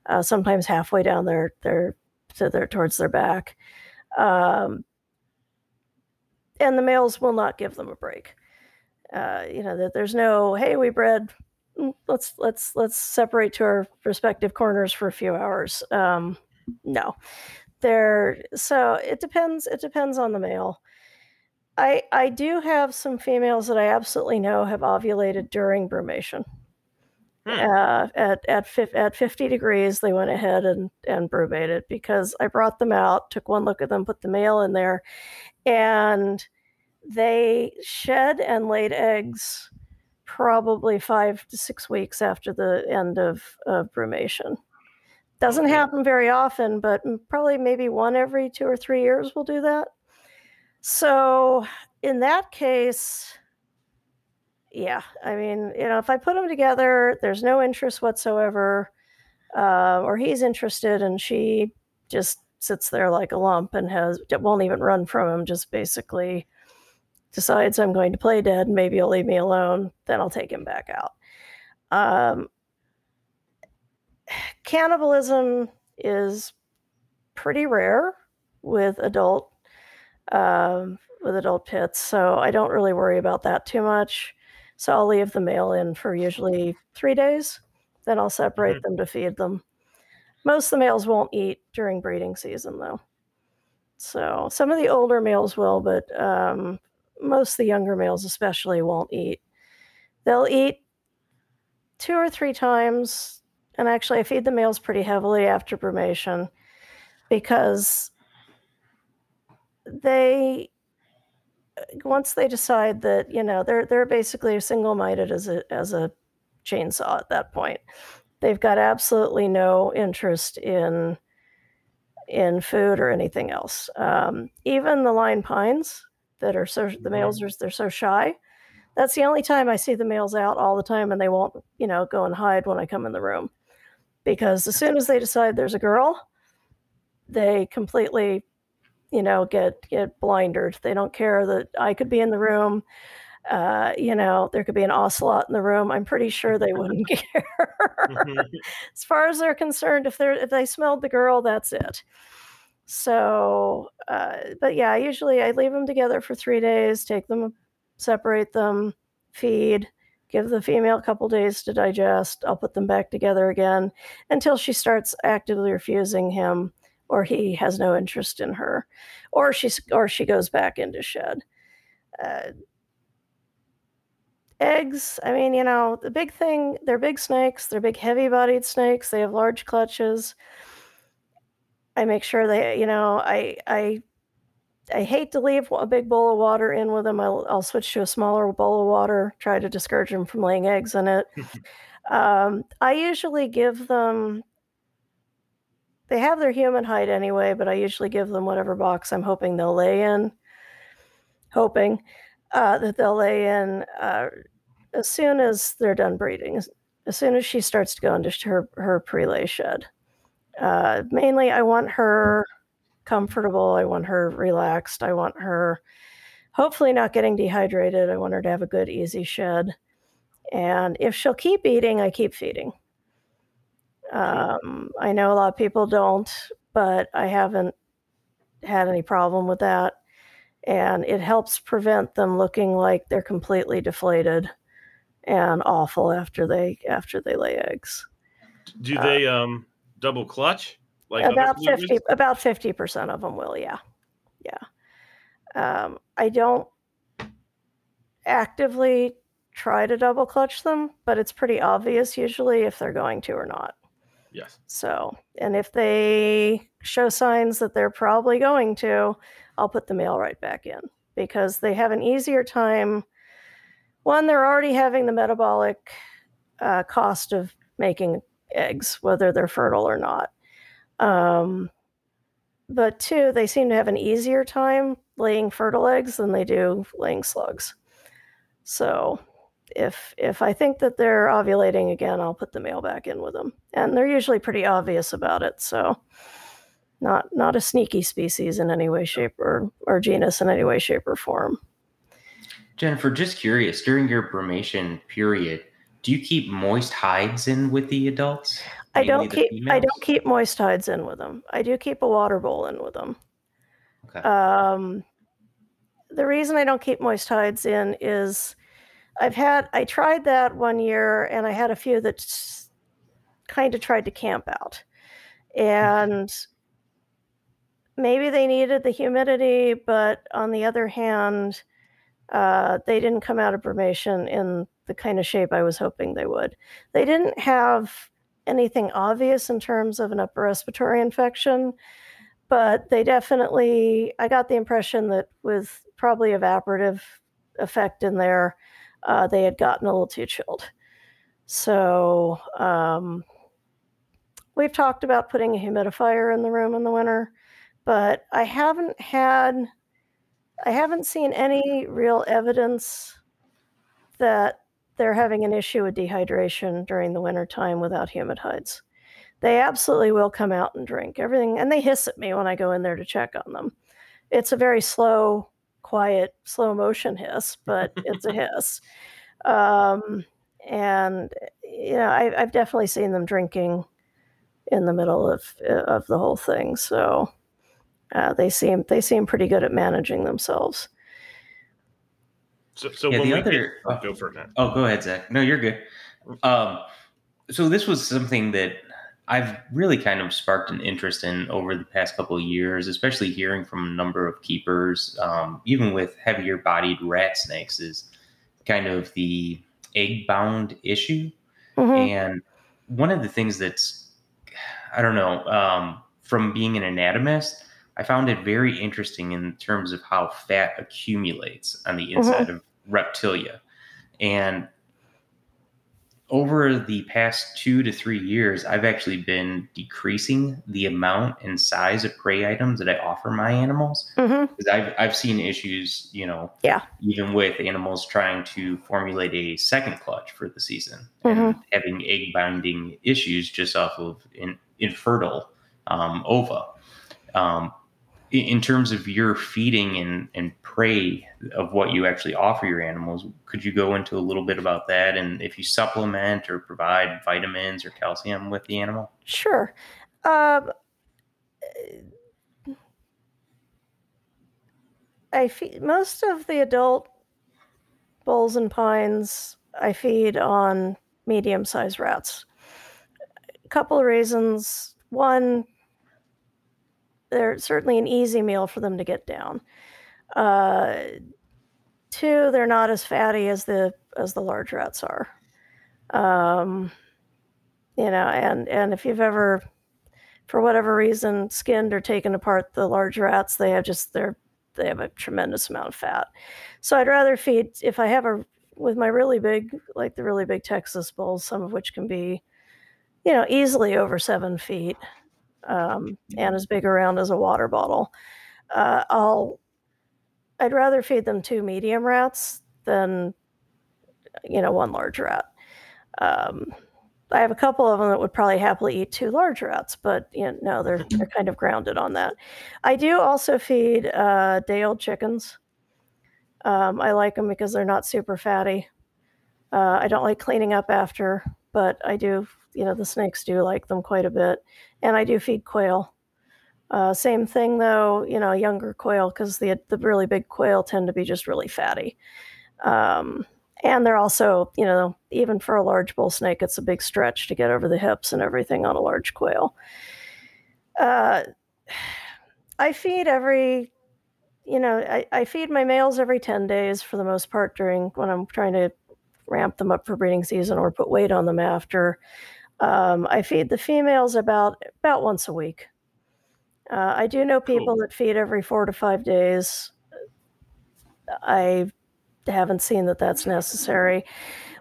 uh, sometimes halfway down their their to their towards their back, um, and the males will not give them a break uh, you know that there's no hey we bred mm, let's let's let's separate to our respective corners for a few hours. Um, no. There so it depends it depends on the male. I i do have some females that i absolutely know have ovulated during brumation. Hmm. uh, at at at 50 degrees they went ahead and and brumated because i brought them out took one look at them put the male in there and they shed and laid eggs probably five to six weeks after the end of, of brumation. Doesn't happen very often, but probably maybe one every two or three years will do that. So, in that case, yeah, I mean, you know, if I put them together, there's no interest whatsoever. uh, or he's interested, and she just sits there like a lump and has won't even run from him. Just basically decides I'm going to play dead. Maybe he'll leave me alone. Then I'll take him back out. Um, cannibalism is pretty rare with adult um, with adult pits, so I don't really worry about that too much. So I'll leave the male in for usually three days. Then I'll separate mm-hmm. them to feed them. Most of the males won't eat during breeding season, though. So some of the older males will, but um, most of the younger males, especially, won't eat. They'll eat two or three times, and actually, I feed the males pretty heavily after brumation because they once they decide that you know they're they're basically single-minded as a as a chainsaw at that point they've got absolutely no interest in in food or anything else um, even the line pines that are so the mm-hmm. males are they're so shy. That's the only time i see the males out all the time and they won't you know go and hide when i come in the room. Because as soon as they decide there's a girl they completely you know get get blinded. They don't care that i could be in the room. Uh, you know there could be an ocelot in the room. I'm pretty sure they wouldn't care. Mm-hmm. as far as they're concerned if they're if they smelled the girl that's it so uh, but yeah usually i leave them together for three days take them separate them feed give the female a couple days to digest i'll put them back together again until she starts actively refusing him or he has no interest in her, or she's or she goes back into shed. Uh, eggs, I mean, you know, the big thing, they're big snakes, they're big heavy bodied snakes, they have large clutches. I make sure they, you know, I I I hate to leave a big bowl of water in with them. I'll, I'll switch to a smaller bowl of water, try to discourage them from laying eggs in it. um, I usually give them they have their human height anyway, but I usually give them whatever box I'm hoping they'll lay in, hoping uh, that they'll lay in uh, as soon as they're done breeding, as soon as she starts to go into her, her pre-lay shed. Uh, mainly, I want her comfortable. I want her relaxed. I want her hopefully not getting dehydrated. I want her to have a good, easy shed. And if she'll keep eating, I keep feeding. Um, I know a lot of people don't, but I haven't had any problem with that. And it helps prevent them looking like they're completely deflated and awful after they after they lay eggs. Do they uh, um, double clutch? Like about fifty about fifty percent of them will, yeah, yeah. Um, I don't actively try to double clutch them, but it's pretty obvious usually if they're going to or not. Yes. So, and if they show signs that they're probably going to, I'll put the male right back in because they have an easier time. One, they're already having the metabolic uh, cost of making eggs, whether they're fertile or not. Um, but two, they seem to have an easier time laying fertile eggs than they do laying slugs. So if if I think that they're ovulating again, I'll put the male back in with them, and they're usually pretty obvious about it. So, not not a sneaky species in any way, shape, or or genus in any way, shape, or form. Jennifer, just curious, during your brumation period, do you keep moist hides in with the adults? I don't keep I don't keep moist hides in with them. I do keep a water bowl in with them. Okay. Um, the reason I don't keep moist hides in is I've had I tried that one year, and I had a few that kind of tried to camp out, and maybe they needed the humidity, but on the other hand, uh, they didn't come out of brumation in the kind of shape I was hoping they would. They didn't have anything obvious in terms of an upper respiratory infection, but they definitely, I got the impression that with probably evaporative effect in there, uh, they had gotten a little too chilled. So um, we've talked about putting a humidifier in the room in the winter, but I haven't had, I haven't seen any real evidence that they're having an issue with dehydration during the winter time without humid hides. they absolutely will come out and drink everything. And they hiss at me when I go in there to check on them. It's a very slow, quiet, slow motion hiss, but it's a hiss. Um, and you know, I, have definitely seen them drinking in the middle of of the whole thing. So uh, they seem they seem pretty good at managing themselves. So, so yeah, the other get, oh, go for it, man. Oh, go ahead, Zac. No, you're good. Um, so this was something that I've really kind of sparked an interest in over the past couple of years, especially hearing from a number of keepers, um, even with heavier bodied rat snakes, is kind of the egg bound issue. Mm-hmm. And one of the things that's, I don't know, um, from being an anatomist, I found it very interesting in terms of how fat accumulates on the mm-hmm. inside mm-hmm. of reptilia. And over the past two to three years, I've actually been decreasing the amount and size of prey items that I offer my animals because mm-hmm. I've I've seen issues, you know, yeah, even with animals trying to formulate a second clutch for the season mm-hmm. and having egg binding issues just off of in, infertile um, ova. Um, in terms of your feeding and, and prey of what you actually offer your animals, could you go into a little bit about that and if you supplement or provide vitamins or calcium with the animal? Sure. Um, I feed most of the adult bulls and pines. I feed on medium-sized rats. A couple of reasons. One, they're certainly an easy meal for them to get down. Uh, two, they're not as fatty as the as the large rats are. Um, you know, and and if you've ever, for whatever reason, skinned or taken apart the large rats, they have just they're they have a tremendous amount of fat. So I'd rather feed if I have a with my really big like the really big Texas bulls, some of which can be, you know, easily over seven feet um, and as big around as a water bottle. Uh, I'll I'd rather feed them two medium rats than you know one large rat. Um, I have a couple of them that would probably happily eat two large rats, but you know, no, they're they're kind of grounded on that. I do also feed uh, day old chickens. Um, I like them because they're not super fatty. Uh, I don't like cleaning up after, but I do you know the snakes do like them quite a bit, and I do feed quail. Uh, same thing though, you know, younger quail because the the really big quail tend to be just really fatty, um, and they're also you know even for a large bull snake, it's a big stretch to get over the hips and everything on a large quail. Uh, I feed every you know, I, I, feed my males every 10 days for the most part during when I'm trying to ramp them up for breeding season or put weight on them after. Um, I feed the females about about once a week. Uh, I do know people cool. that feed every four to five days. I haven't seen that that's necessary.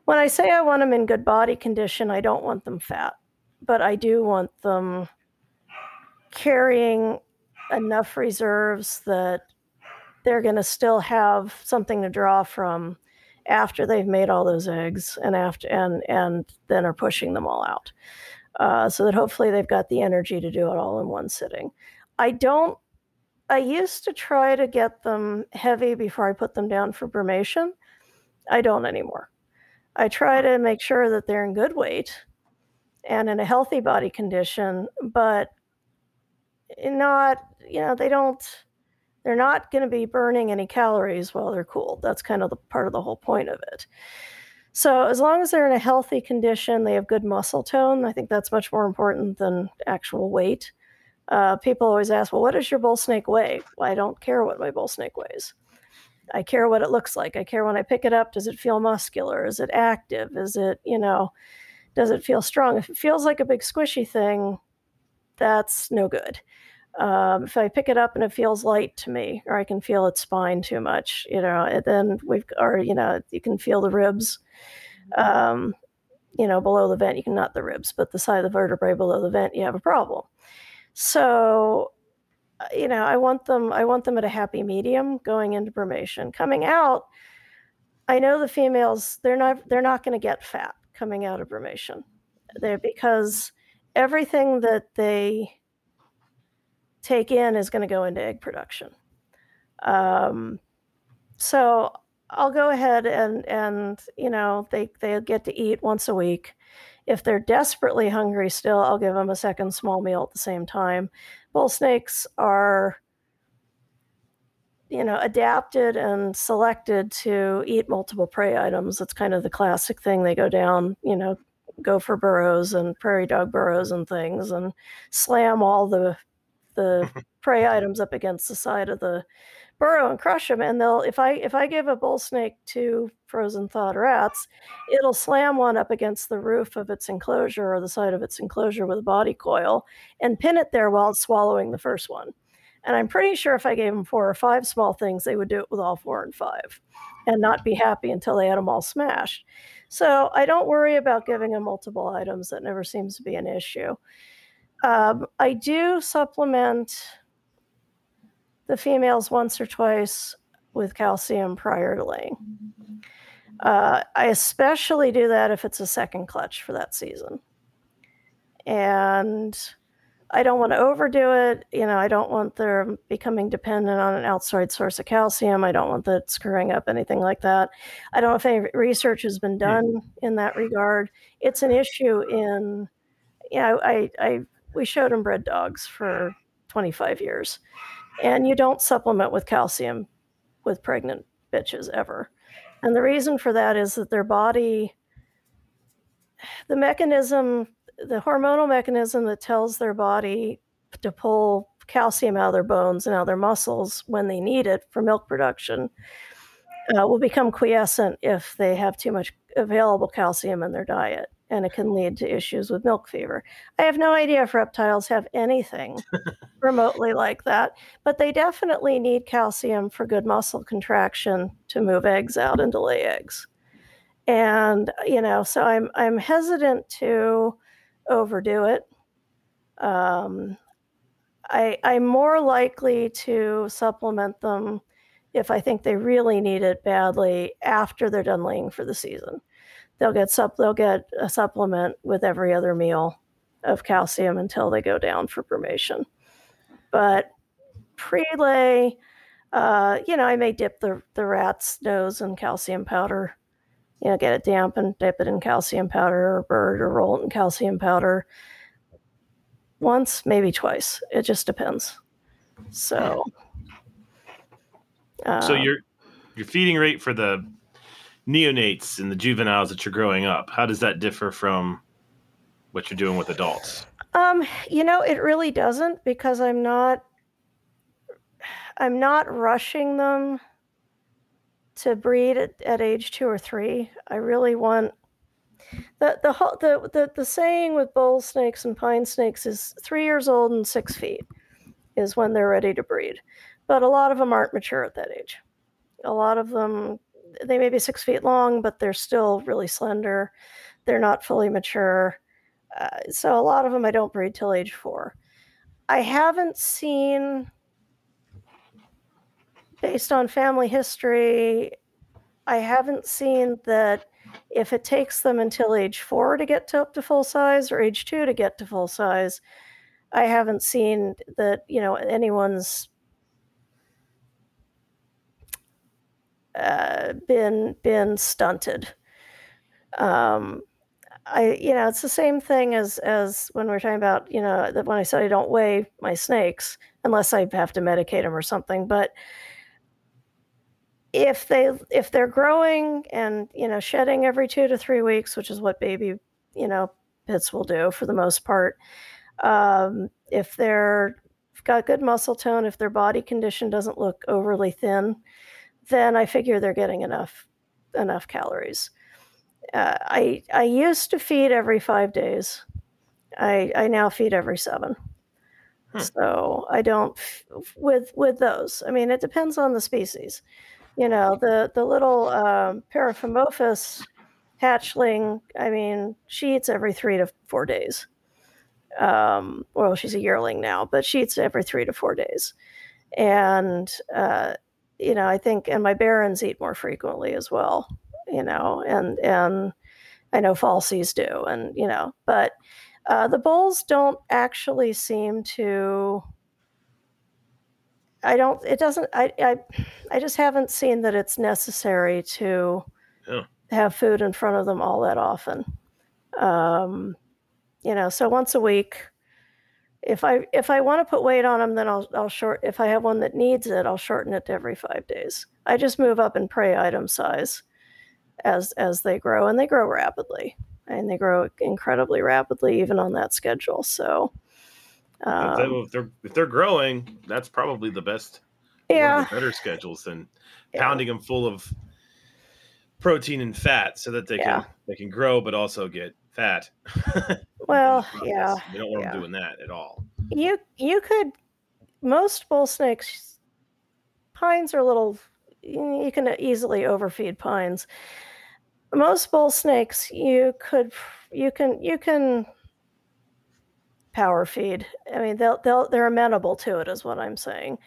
When I say I want them in good body condition, I don't want them fat, but I do want them carrying enough reserves that they're going to still have something to draw from after they've made all those eggs and after and and then are pushing them all out. Uh, so that hopefully they've got the energy to do it all in one sitting. I don't i used to try to get them heavy before i put them down for brumation. I don't anymore. I try to make sure that they're in good weight and in a healthy body condition but not you know they don't they're not going to be burning any calories while they're cooled. That's kind of the part of the whole point of it. So as long as they're in a healthy condition, they have good muscle tone. I think that's much more important than actual weight. Uh, people always ask, "Well, what does your bull snake weigh?" Well, I don't care what my bull snake weighs. I care what it looks like. I care when I pick it up. Does it feel muscular? Is it active? Is it, you know, does it feel strong? If it feels like a big squishy thing, that's no good. Um, if I pick it up and it feels light to me, or I can feel its spine too much, you know, and then we've, or you know, you can feel the ribs, um, you know, below the vent. You can not the ribs, but the side of the vertebrae below the vent, you have a problem. So, uh, you know, I want them, I want them at a happy medium going into brumation. Coming out, I know the females, they're not, they're not going to get fat coming out of brumation. They're because everything that they take in is going to go into egg production. Um, so I'll go ahead and and you know they they get to eat once a week. If they're desperately hungry still, I'll give them a second small meal at the same time. Bull snakes are you know adapted and selected to eat multiple prey items. It's kind of the classic thing. They go down, you know, go for burrows and prairie dog burrows and things and slam all the the prey items up against the side of the burrow and crush them and they'll if i if i give a bull snake two frozen thawed rats it'll slam one up against the roof of its enclosure or the side of its enclosure with a body coil and pin it there while it's swallowing the first one. And i'm pretty sure if i gave them four or five small things they would do it with all four and five and not be happy until they had them all smashed. So i don't worry about giving them multiple items. That never seems to be an issue um, i do supplement the females once or twice with calcium prior to laying. Uh, I especially do that if it's a second clutch for that season. And I don't want to overdo it. You know, I don't want them becoming dependent on an outside source of calcium. I don't want that screwing up anything like that. I don't know if any research has been done in that regard. It's an issue in, you know, I, I we showed them bred dogs for 25 years and you don't supplement with calcium with pregnant bitches ever. And the reason for that is that their body, the mechanism, the hormonal mechanism that tells their body to pull calcium out of their bones and out of their muscles when they need it for milk production, uh, will become quiescent if they have too much available calcium in their diet and it can lead to issues with milk fever. I have no idea if reptiles have anything remotely like that, but they definitely need calcium for good muscle contraction to move eggs out and to lay eggs. And you know, so I'm I'm hesitant to overdo it. Um, I I'm more likely to supplement them if I think they really need it badly after they're done laying for the season they'll get sup they'll get a supplement with every other meal of calcium until they go down for brumation. But pre-lay, uh, you know, I may dip the the rat's nose in calcium powder. You know, get it damp and dip it in calcium powder or bird or roll it in calcium powder. Once, maybe twice. It just depends. So, uh, so your your feeding rate for the neonates and the juveniles that you're growing up, how does that differ from what you're doing with adults? Um, you know, it really doesn't because I'm not I'm not rushing them to breed at, at age two or three. I really want the the the, the the saying with bull snakes and pine snakes is three years old and six feet is when they're ready to breed. But a lot of them aren't mature at that age. A lot of them they may be six feet long, but they're still really slender. They're not fully mature. Uh, so a lot of them I don't breed till age four. I haven't seen, based on family history, I haven't seen that if it takes them until age four to get to up to full size or age two to get to full size, I haven't seen that, you know, anyone's uh, been been stunted. Um, I you know it's the same thing as as when we're talking about you know when I said I don't weigh my snakes unless I have to medicate them or something, but if they if they're growing and you know shedding every two to three weeks, which is what baby you know pits will do for the most part, um, if they're got good muscle tone, if their body condition doesn't look overly thin, then I figure they're getting enough enough calories. Uh, I I used to feed every five days. I I now feed every seven. Hmm. So I don't with with those. I mean, it depends on the species. You know, the the little um, Paraphimophis hatchling. I mean, she eats every three to four days. Um, well, she's a yearling now, but she eats every three to four days, and uh, you know, I think, and my barons eat more frequently as well, you know, and, and I know falsies do, and, you know, but Uh, the bulls don't actually seem to. I don't. It doesn't. I. I. I just haven't seen that it's necessary to Yeah. have food in front of them all that often. Um, you know, so once a week. If I if I want to put weight on them, then I'll I'll short. If I have one that needs it, I'll shorten it to every five days. I just move up in prey item size as as they grow, and they grow rapidly, and they grow incredibly rapidly even on that schedule. So, If, they, um, if they're if they're growing, that's probably the best. yeah, the better schedules than yeah. pounding them full of protein and fat, so that they Yeah. can they can grow, but also get fat. Well, yeah, we don't want yeah. them doing that at all. you you could most bull snakes pines are a little you you can easily overfeed pines most bull snakes you could you can you can power feed i mean they'll they'll they're amenable to it is what i'm saying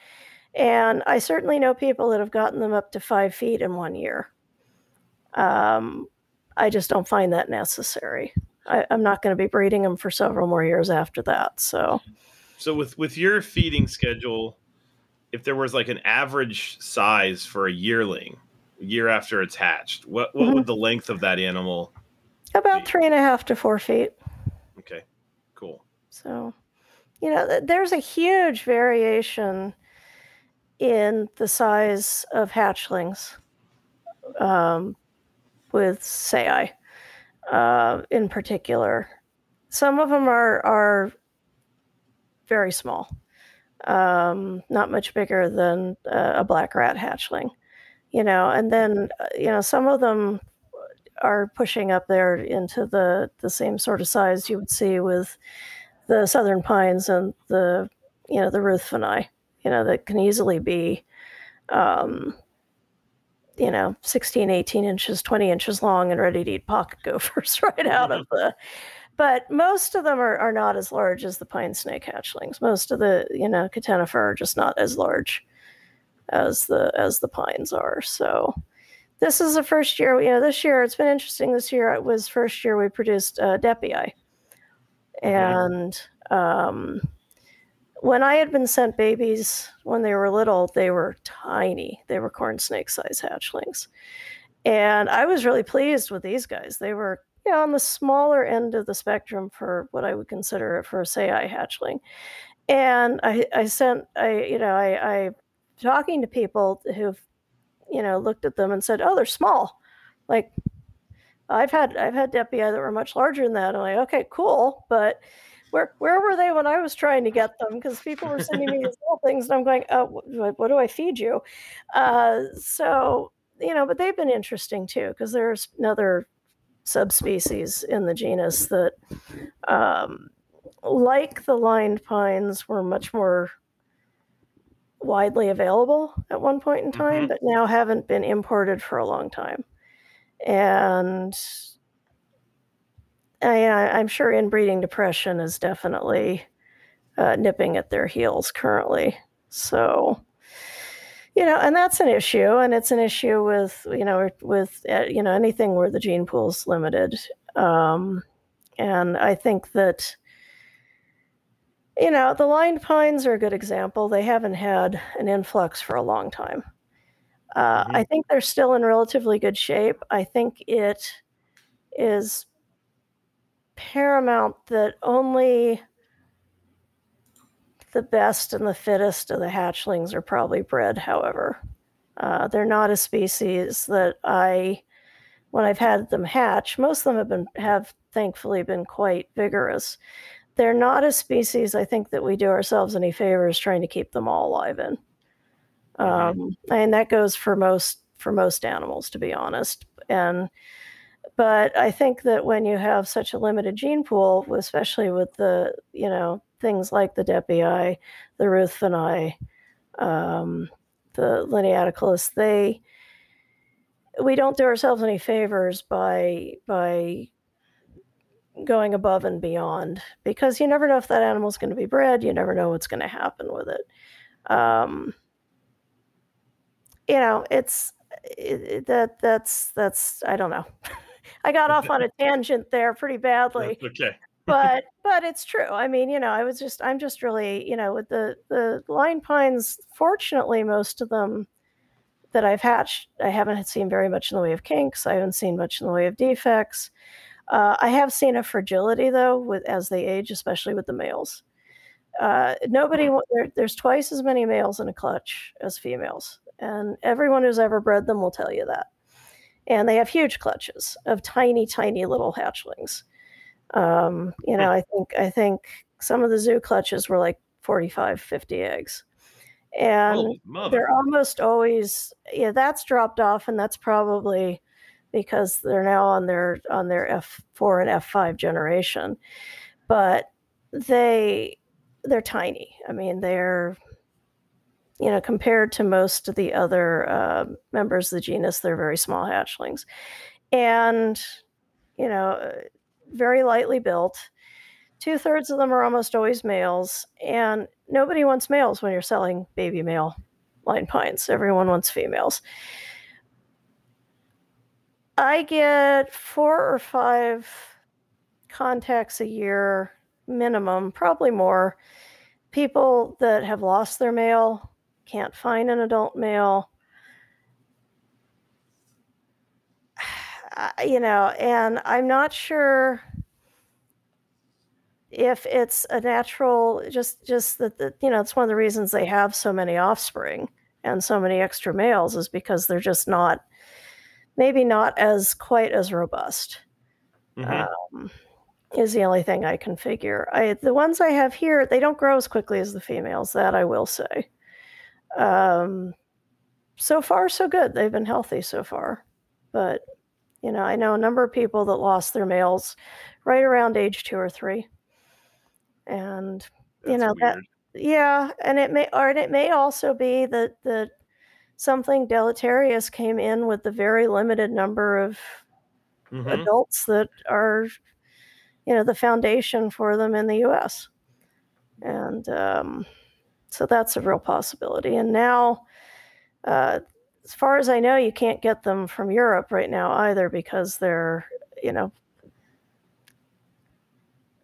and i certainly know people that have gotten them up to five feet in one year um, i just don't find that necessary I, i'm not going to be breeding them for several more years after that so So with with your feeding schedule, if there was like an average size for a yearling, year after it's hatched, what what Mhm. would the length of that animal? About three and a half to four feet. Okay, cool. So, you know, th- there's a huge variation in the size of hatchlings um, with sayi, uh, in particular. Some of them are are very small, um, not much bigger than uh, a black rat hatchling, you know. And then, uh, you know, some of them are pushing up there into the the same sort of size you would see with the southern pines and the you know the ruthveni you know that can easily be um you know 16 18 inches 20 inches long and ready to eat pocket gophers right out of the but most of them are, are not as large as the pine snake hatchlings. Most of the you know catenifer are just not as large as the as the pines are. So this is the first year you know this year it's been interesting. This year it was first year we produced uh, Deppei and um, when I had been sent babies when they were little, they were tiny. They were corn snake size hatchlings. And I was really pleased with these guys. They were you know, on the smaller end of the spectrum for what I would consider for a sayi hatchling. And I, I sent, I, you know, I, I talking to people who've, you know, looked at them and said, "Oh, they're small." Like, I've had I've had Deppei that were much larger than that. I'm like, okay, cool, but where where were they when I was trying to get them? Because people were sending me these little things, and I'm going, oh, what, what do I feed you? Uh, so you know, but they've been interesting too because there's another subspecies in the genus that, um, like the lined pines, were much more widely available at one point in time, Mhm. but now haven't been imported for a long time. And I, I- I'm sure inbreeding depression is definitely uh, nipping at their heels currently. So, you know, and that's an issue, and it's an issue with you know with uh, you know anything where the gene pool's limited. Um, and I think that you know the lined pines are a good example. They haven't had an influx for a long time. Uh, Mhm. I think they're still in relatively good shape. I think it is paramount that only the best and the fittest of the hatchlings are probably bred, however. Uh, they're not a species that I, when I've had them hatch, most of them have been have thankfully been quite vigorous. They're not a species I think that we do ourselves any favors trying to keep them all alive in. Um, and that goes for most for most animals, to be honest. And but I think that when you have such a limited gene pool, especially with the you know things like the Deppei, the Ruthveni, um, the Lineaticollis, they we don't do ourselves any favors by by going above and beyond because you never know if that animal's going to be bred. You never know what's going to happen with it. Um, you know, it's it, it- that that's that's I don't know. I got off on a tangent there pretty badly. That's okay. but but it's true. I mean, you know, I was just I'm just really, you know, with the the line pines. Fortunately, most of them that I've hatched, I haven't seen very much in the way of kinks. I haven't seen much in the way of defects. Uh, I have seen a fragility though, with as they age, especially with the males. Uh, nobody there, there's twice as many males in a clutch as females, and everyone who's ever bred them will tell you that. And they have huge clutches of tiny, tiny little hatchlings. Um, you know, I think I think some of the zoo clutches were like 45, 50 eggs. And they're almost always yeah, that's dropped off and that's probably because they're now on their on their F4 and F5 generation. But they they're tiny. I mean, they're you know compared to most of the other uh, members of the genus, they're very small hatchlings, and you know very lightly built. Two thirds of them are almost always males, and nobody wants males when you're selling baby male line pines. Everyone wants females. I get four or five contacts a year minimum, probably more. People that have lost their male, can't find an adult male. You know, and I'm not sure if it's a natural just just that the, you know it's one of the reasons they have so many offspring and so many extra males is because they're just not maybe not as quite as robust mm-hmm. um, is the only thing i can figure i the ones i have here they don't grow as quickly as the females that i will say um, so far so good they've been healthy so far but you know i know a number of people that lost their males right around age two or three and That's you know weird. that yeah and it may or it may also be that that something deleterious came in with the very limited number of mm-hmm. adults that are you know the foundation for them in the us and um, so that's a real possibility. And now uh, as far as i know you can't get them from europe right now either because they're you know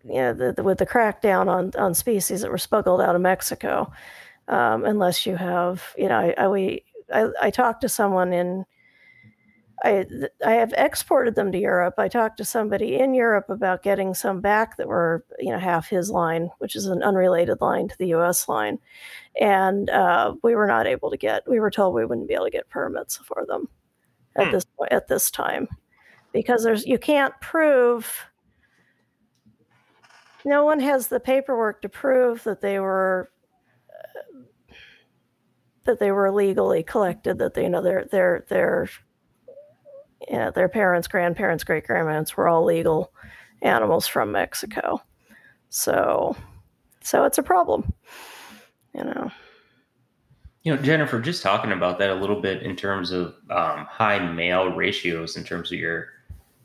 you know, the, the, with the crackdown on, on species that were smuggled out of Mexico, um, unless you have, you know, I, I we I, I talked to someone in, I I have exported them to Europe. I talked to somebody in Europe about getting some back that were, you know, half his line, which is an unrelated line to the U.S. line, and uh, we were not able to get. We were told we wouldn't be able to get permits for them at hmm. this at this time because there's you can't prove no one has the paperwork to prove that they were uh, that they were legally collected that they you know their their their you know, their parents grandparents great grandparents were all legal animals from mexico so so it's a problem you know you know jennifer just talking about that a little bit in terms of um, high male ratios in terms of your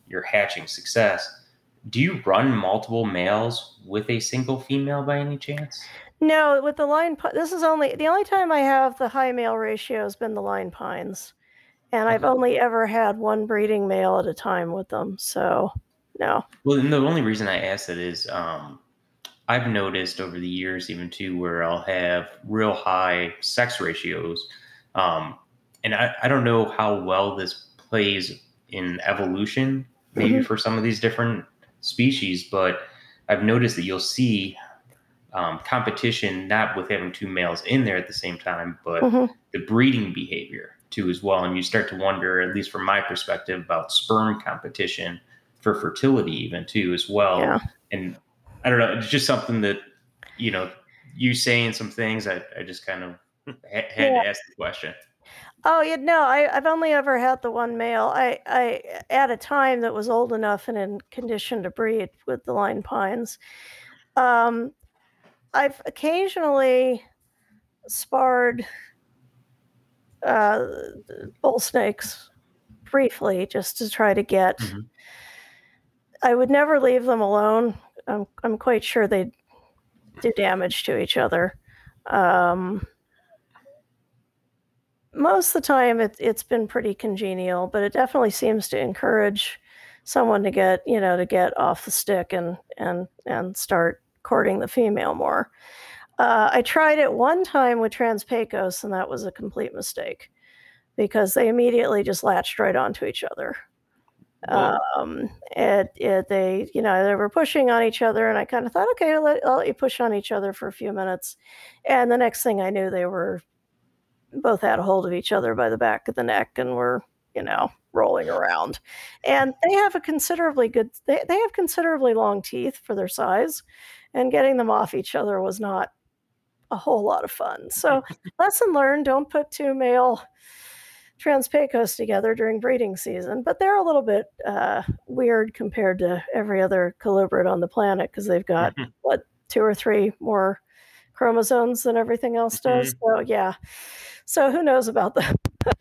your hatching success do you run multiple males with a single female by any chance? No, with the line. This is only the only time I have the high male ratio has been the line pines, and I've only ever had one breeding male at a time with them. So no. Well, the only reason I ask that is um, I've noticed over the years, even too, where I'll have real high sex ratios, um, and I, I don't know how well this plays in evolution, maybe mm-hmm. for some of these different species, but I've noticed that you'll see um, competition not with having two males in there at the same time, but mm-hmm. the breeding behavior too as well. And you start to wonder, at least from my perspective, about sperm competition for fertility even too as well. Yeah. And I don't know, it's just something that you know you saying some things. I, I just kind of had yeah. to ask the question. Oh, yeah, no, I, I've only ever had the one male. I, I at a time that was old enough and in condition to breed with the line pines. Um, I've occasionally sparred uh, bull snakes briefly just to try to get. Mm-hmm. I would never leave them alone. I'm I'm quite sure they'd do damage to each other. Um, most of the time it, it's been pretty congenial, but it definitely seems to encourage someone to get you know to get off the stick and and and start courting the female more. Uh, I tried it one time with Trans-Pecos, and that was a complete mistake because they immediately just latched right onto each other. Um, it, it, they, you know, they were pushing on each other, and I kind of thought, okay, I'll let, I'll let you push on each other for a few minutes. And the next thing I knew, they were both had a hold of each other by the back of the neck and were, you know, rolling around. And they have a considerably good, they, they have considerably long teeth for their size, and getting them off each other was not a whole lot of fun. So, lesson learned don't put two male Trans-Pecos together during breeding season, but they're a little bit uh, weird compared to every other colubrid on the planet because they've got mm-hmm. what two or three more chromosomes than everything else does. Mm-hmm. So yeah, so who knows about them?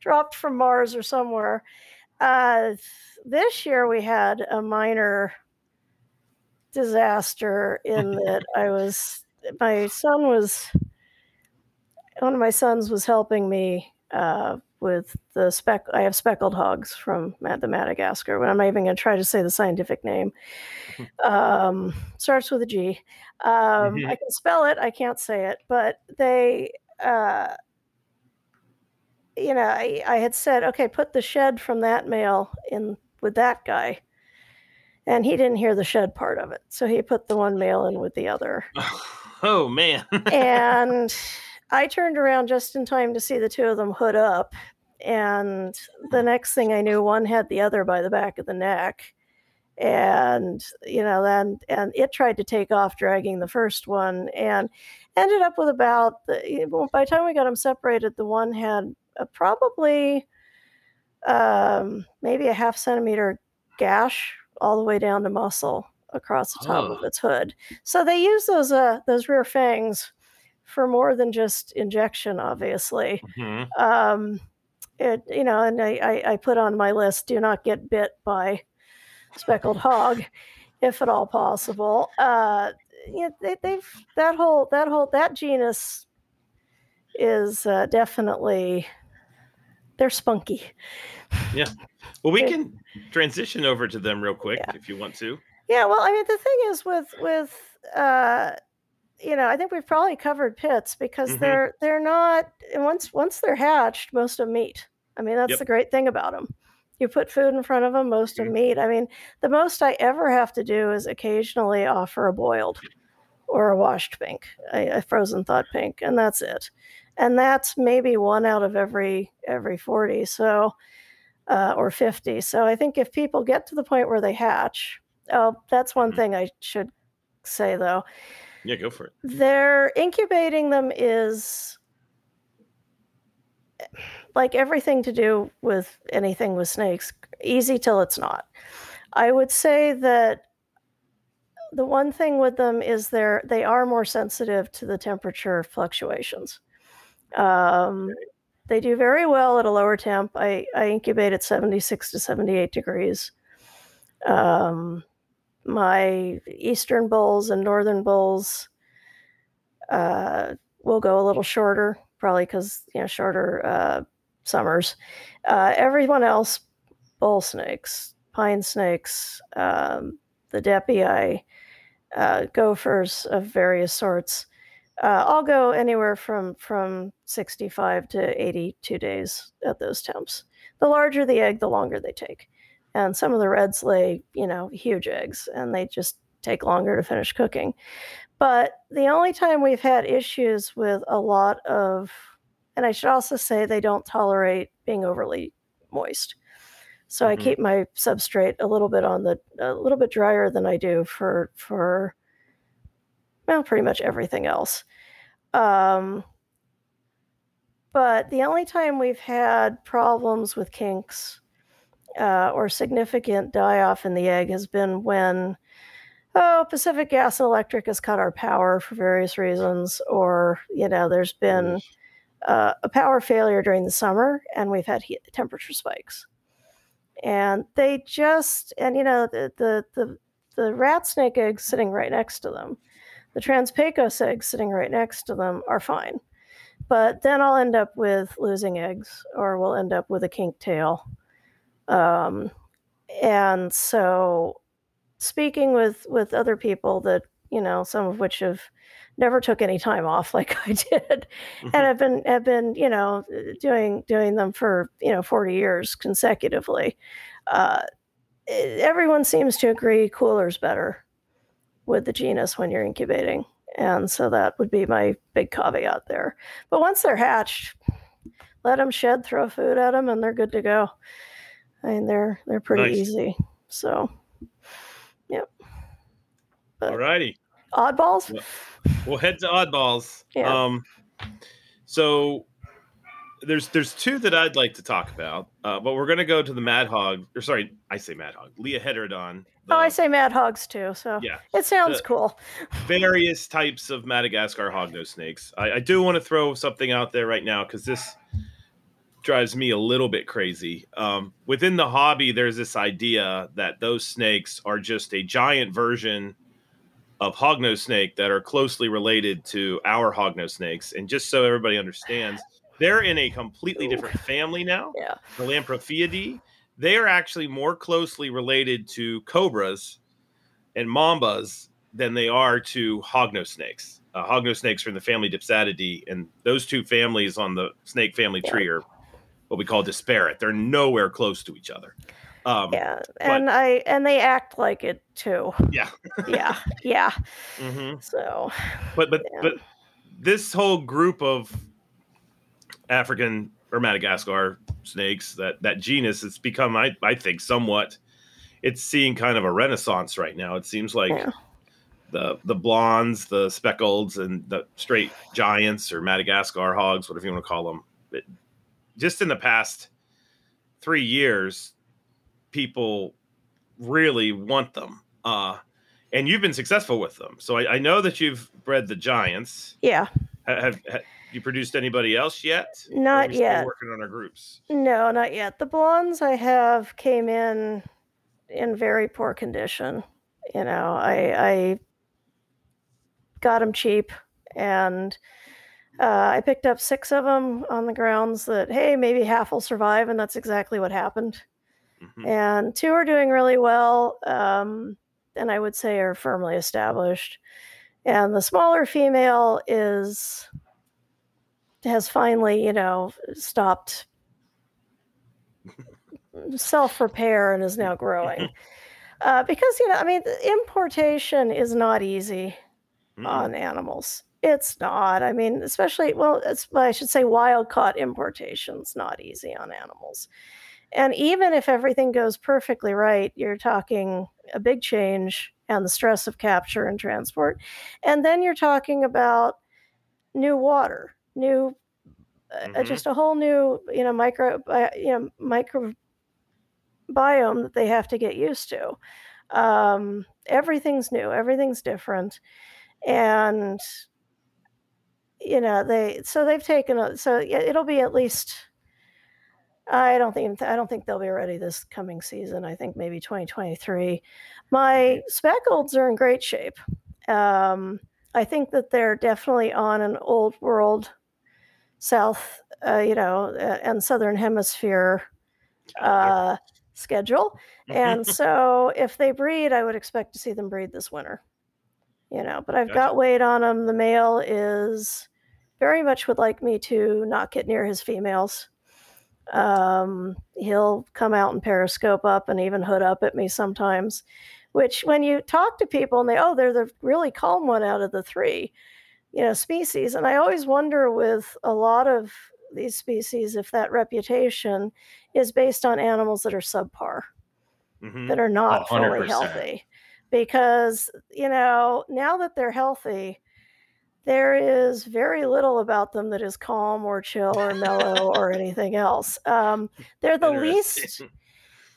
dropped from Mars or somewhere. Uh, this year we had a minor disaster in that I was my son was one of my sons was helping me uh, with the speck. I have speckled hogs from the Madagascar. When I'm even going to try to say the scientific name. Um, starts with a G. Um, mm-hmm. I can spell it. I can't say it. But they, uh, you know, I, I had said, okay, put the shed from that male in with that guy. And he didn't hear the shed part of it. So he put the one male in with the other. Oh, man. and I turned around just in time to see the two of them hood up. And the next thing I knew, one had the other by the back of the neck. And, you know, then, and it tried to take off, dragging the first one, and ended up with about, the, by the time we got them separated, the one had a probably um, maybe a half centimeter gash all the way down to muscle across the top oh. of its hood. So they use those uh, those rear fangs for more than just injection, obviously. Mm-hmm. Um, it, you know, and I, I, I, put on my list: do not get bit by speckled hog, if at all possible. Uh, you know, they, they've that whole that whole that genus is uh, definitely they're spunky. Yeah. Well, we can transition over to them real quick yeah. if you want to. Yeah. Well, I mean, the thing is with with uh, you know, I think we've probably covered pits because mm-hmm. they're they're not once once they're hatched, most of them eat. I mean, that's yep. the great thing about them. You put food in front of them, most mm-hmm. of them eat. I mean, the most I ever have to do is occasionally offer a boiled or a washed pink, a, a frozen thawed pink, and that's it. And that's maybe one out of every every forty, so uh, or fifty. So I think if people get to the point where they hatch, oh, that's one mm-hmm. thing I should say though yeah, go for it. They're incubating them is like everything to do with anything with snakes, easy till it's not. I would say that the one thing with them is they're they are more sensitive to the temperature fluctuations. Um, they do very well at a lower temp. I, I incubate at 76 to 78 degrees. Um, my eastern bulls and northern bulls uh, will go a little shorter, probably because you know shorter uh, summers. Uh, everyone else, bull snakes, pine snakes, um, the deppei, uh, gophers of various sorts, uh, all go anywhere from from 65 to 82 days at those temps. The larger the egg, the longer they take and some of the reds lay you know huge eggs and they just take longer to finish cooking. But the only time we've had issues with a lot of and i should also say they don't tolerate being overly moist. So mm-hmm. i keep my substrate a little bit on the a little bit drier than i do for for well pretty much everything else. Um, but the only time we've had problems with kinks uh, or significant die off in the egg has been when oh pacific gas and electric has cut our power for various reasons or you know there's been uh, a power failure during the summer and we've had heat, temperature spikes. And they just and you know the the the, the rat snake eggs sitting right next to them the Trans-Pecos eggs sitting right next to them are fine but then i'll end up with losing eggs or we'll end up with a kink tail um, and so speaking with with other people that you know some of which have never took any time off like I did, Mhm. and have been have been you know doing doing them for you know forty years consecutively. Uh, everyone seems to agree cooler's better with the genus when you're incubating, and so that would be my big caveat there. But once they're hatched, let them shed, throw food at them, and they're good to go. I mean, they're they're pretty Nice. easy. So, yep. But All righty. oddballs. Well- We'll head to oddballs. Yeah. Um, so there's there's two that I'd like to talk about, uh, but we're gonna go to the Mad Hog. Or sorry, I say Mad Hog. Leioheterodon. Oh, I say mad hogs too. So Yeah. it sounds The- cool. various types of Madagascar hognose snakes. I, I do want to throw something out there right now because this drives me a little bit crazy. Um, within the hobby, there's this idea that those snakes are just a giant version of hognose snake that are closely related to our hognose snakes. And just so everybody understands, they're in a completely Ooh. different family now Yeah. the Lamprophiidae, they are actually more closely related to cobras and mambas than they are to hognose snakes. Uh, hognose snakes are in the family Dipsadidae, and those two families on the snake family Yeah. tree are what we call disparate. They're nowhere close to each other. Um, Yeah. And I and they act like it too. Yeah. yeah. Yeah. mhm. So But but Yeah. but this whole group of African or Madagascar snakes, that that genus, it's become, I I think, somewhat. It's seeing kind of a renaissance right now. It seems like Yeah. the the blondes, the speckleds, and the straight giants or Madagascar hogs, whatever you want to call them. It, just in the past three years, people really want them. Uh, and you've been successful with them. So I, I know that you've bred the giants. yeah. Ha- Have, have you produced anybody else yet? Not yet. Working on our groups. No, not yet. The blondes I have came in in very poor condition. You know, I I got them cheap and uh, I picked up six of them on the grounds that hey maybe half will survive and that's exactly what happened. Mhm. and two are doing really well um, and i would say are firmly established and the smaller female is has finally you know stopped self repair and is now growing uh, because you know i mean importation is not easy Mm. on animals it's not. I mean especially well it's well, i should say wild caught importation's not easy on animals. And even if everything goes perfectly right you're talking a big change and the stress of capture and transport. And then you're talking about new water new uh, Mhm. just a whole new you know micro uh, you know micro biome that they have to get used to. Um, everything's new everything's different. And you know they so they've taken a so it'll be at least i don't think i don't think they'll be ready this coming season. I think maybe 2023 my speckleds are in great shape. Um, i think that they're definitely on an old world south uh, you know uh, and southern hemisphere uh, schedule. And so if they breed i would expect to see them breed this winter you know but i've Gotcha. got weight on them the male is very much would like me to not get near his females um, he'll come out and periscope up and even hood up at me sometimes which when you talk to people and they oh they're the really calm one out of the three you know species and i always wonder with a lot of these species if that reputation is based on animals that are subpar Mhm. that are not fully 100%. healthy because you know now that they're healthy there is very little about them that is calm or chill or mellow or anything else. Um, they're the least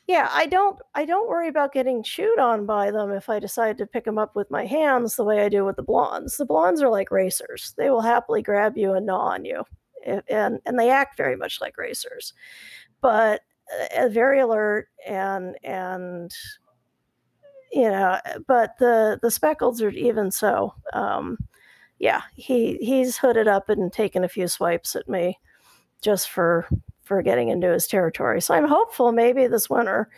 yeah i don't i don't worry about getting chewed on by them if i decide to pick them up with my hands the way i do with the blondes. The blondes are like racers. They will happily grab you and gnaw on you and and they act very much like racers. But uh, very alert and and you know but the the speckleds are even so um yeah he he's hooded up and taken a few swipes at me just for for getting into his territory so i'm hopeful maybe this winter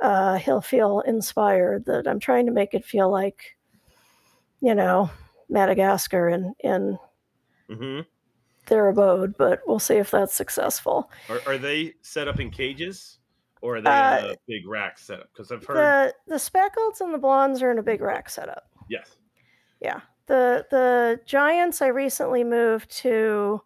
uh, he'll feel inspired. That I'm trying to make it feel like, you know, Madagascar and in hmm their abode. But we'll see if that's successful. Are, are they set up in cages, or are they Uh, in a big rack setup? Because I've heard. The the speckleds and the blondes are in a big rack setup. yes. Yeah. The the giants I recently moved to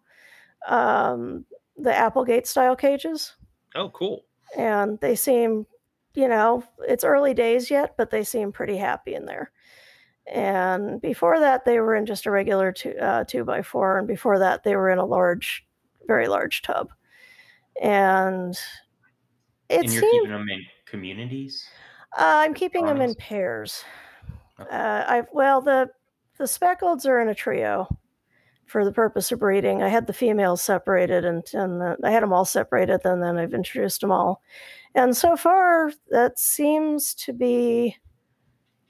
um, the Applegate style cages, Oh, cool. and they seem, you know, it's early days yet, but they seem pretty happy in there. And before that, they were in just a regular two uh, two by four, and before that, they were in a large, very large tub. And it and you're seemed keeping them in communities. uh, I'm keeping them in pairs. Okay. Uh, I've well the the speckleds are in a trio for the purpose of breeding. I had the females separated and and the, I had them all separated. And then I've introduced them all, and so far that seems to be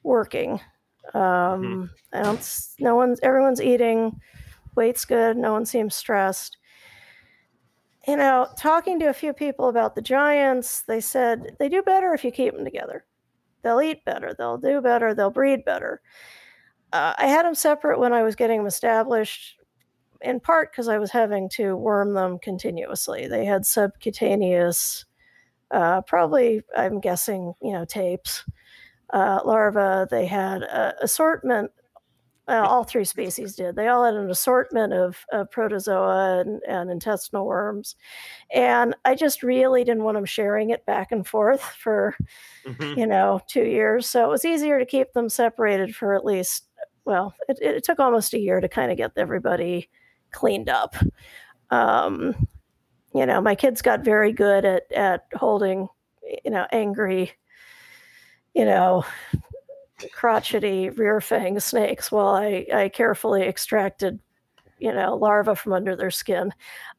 working. Um, I don't. s- No one's. Everyone's eating. Weight's good. No one seems stressed. You know, talking to a few people about the giants, they said they do better if you keep them together they'll eat better, they'll do better, they'll breed better. Uh, I had them separate when I was getting them established, in part because I was having to worm them continuously. They had subcutaneous, uh, probably, I'm guessing, you know, tapes, uh, larvae. They had uh, assortment. Uh, all three species did. They all had an assortment of, of protozoa and, and intestinal worms. And I just really didn't want them sharing it back and forth for Mhm. you know, two years. So it was easier to keep them separated for at least, well, it, it took almost a year to kind of get everybody cleaned up. Um, you know, my kids got very good at, at holding, you know, angry, you know, crotchety rear fang snakes while I, I carefully extracted, you know, larvae from under their skin.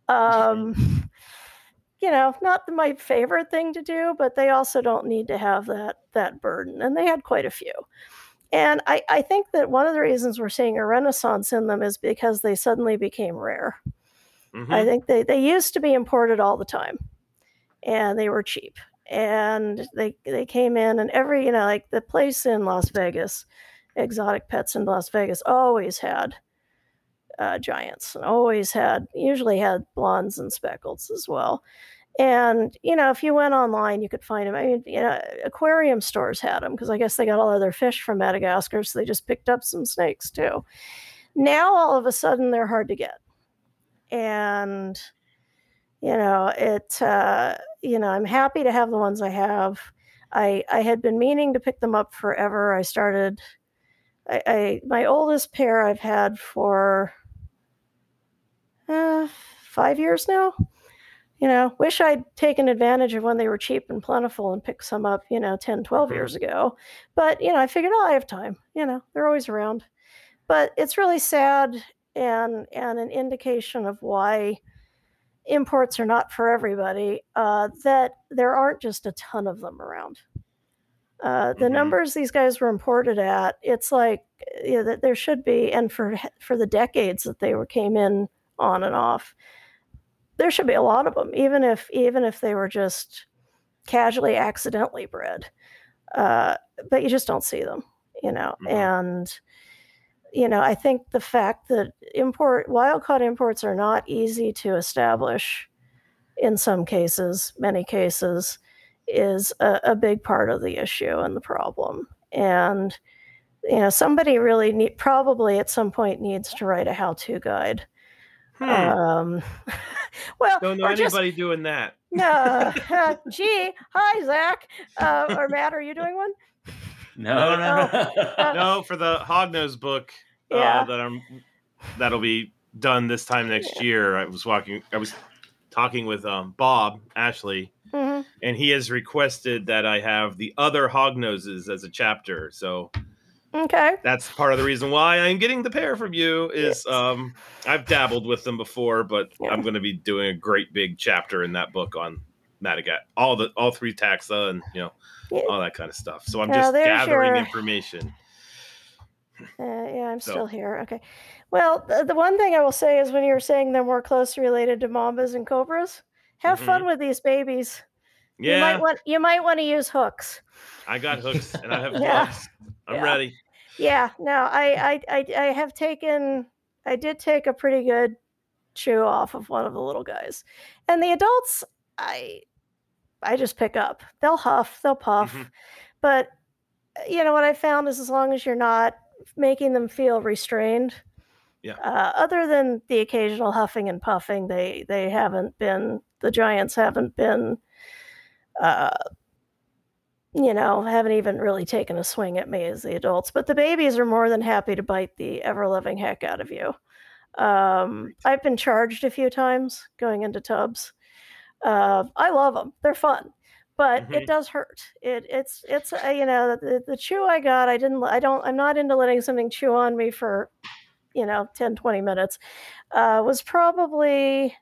Um, you know, not my favorite thing to do, but they also don't need to have that that burden. And they had quite a few. And I, I think that one of the reasons we're seeing a renaissance in them is because they suddenly became rare. Mhm. I think they, they used to be imported all the time and they were cheap. And they they came in and every, you know, like the place in Las Vegas, exotic pets in Las Vegas always had uh, giants and always had usually had blondes and speckles as well. And you know, if you went online, you could find them. I mean, you know, aquarium stores had them because I guess they got all of their fish from Madagascar, so they just picked up some snakes too. Now all of a sudden they're hard to get, and you know, it. Uh, you know, I'm happy to have the ones I have. I I had been meaning to pick them up forever. I started. I, I my oldest pair I've had for uh, five years now. You know, wish I'd taken advantage of when they were cheap and plentiful and picked some up, you know, 10, 12 Mhm. years ago. But, you know, I figured, oh, I have time. You know, they're always around. But it's really sad and and an indication of why imports are not for everybody, uh, that there aren't just a ton of them around. Uh, the Mhm. numbers these guys were imported at, it's like you know, that there should be, and for for the decades that they were came in on and off, there should be a lot of them, even if even if they were just casually accidentally bred. Uh, but you just don't see them, you know. Mhm. And you know, I think the fact that import wild caught imports are not easy to establish in some cases, many cases, is a, a big part of the issue and the problem. And you know, somebody really need probably at some point needs to write a how-to guide. Hmm. Um, well, Don't know or just anybody doing that. no, uh, gee, hi Zac uh, or Matt. Are you doing one? No, no, no. no, for the Hognose book uh, Yeah. that I'm that'll be done this time next year. I was walking I was talking with um, Bob Ashley hmm and he has requested that I have the other hog noses as a chapter. So Okay. that's part of the reason why I'm getting the pair from you is Yes. um I've dabbled with them before, but Yeah. I'm going to be doing a great big chapter in that book on Madagascar, all the all three taxa and you know Yeah. all that kind of stuff. So I'm Yeah, just gathering your- information. Uh, yeah, I'm So- still here. Okay. Well, the, the one thing I will say is when you were saying they're more closely related to mambas and cobras, have fun Mm-hmm. with these babies. Yeah, You might want you might want to use hooks. I got hooks and I have Yeah. gloves. I'm Yeah. ready. Yeah, no, I, I I I have taken I did take a pretty good chew off of one of the little guys. And the adults I I just pick up. They'll huff, they'll puff. Mhm. But uh, you know what I found is as long as you're not making them feel restrained. Yeah. Uh, other than the occasional huffing and puffing, they they haven't been the giants haven't been uh you know, haven't even really taken a swing at me as the adults. But the babies are more than happy to bite the ever loving heck out of you. Um, I've been charged a few times going into tubs. Uh, I love them; they're fun, but Mhm. it does hurt. It it's it's uh, you know the, the chew I got. I didn't. I don't. I'm not into letting something chew on me for you know 10 20 minutes uh, was probably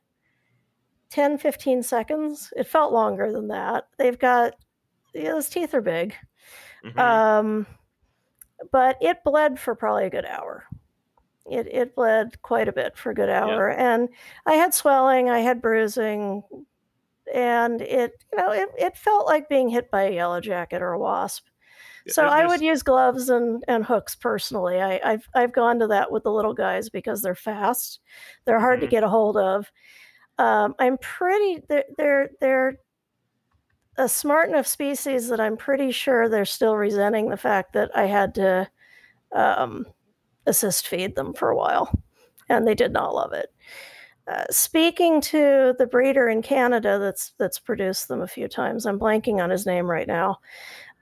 10 15 seconds it felt longer than that they've got yeah, those teeth are big Mhm. um, but it bled for probably a good hour. It it bled quite a bit for a good hour, and I had swelling, I had bruising, and it you know it, it felt like being hit by a yellow jacket or a wasp. So I would use gloves and, and hooks personally. I, I've I've gone to that with the little guys because they're fast, they're hard to Mhm. get a hold of. Um, I'm pretty they're they're they're a smart enough species that I'm pretty sure they're still resenting the fact that I had to um, assist feed them for a while, and they did not love it. Uh, speaking to the breeder in Canada that's that's produced them a few times, I'm blanking on his name right now,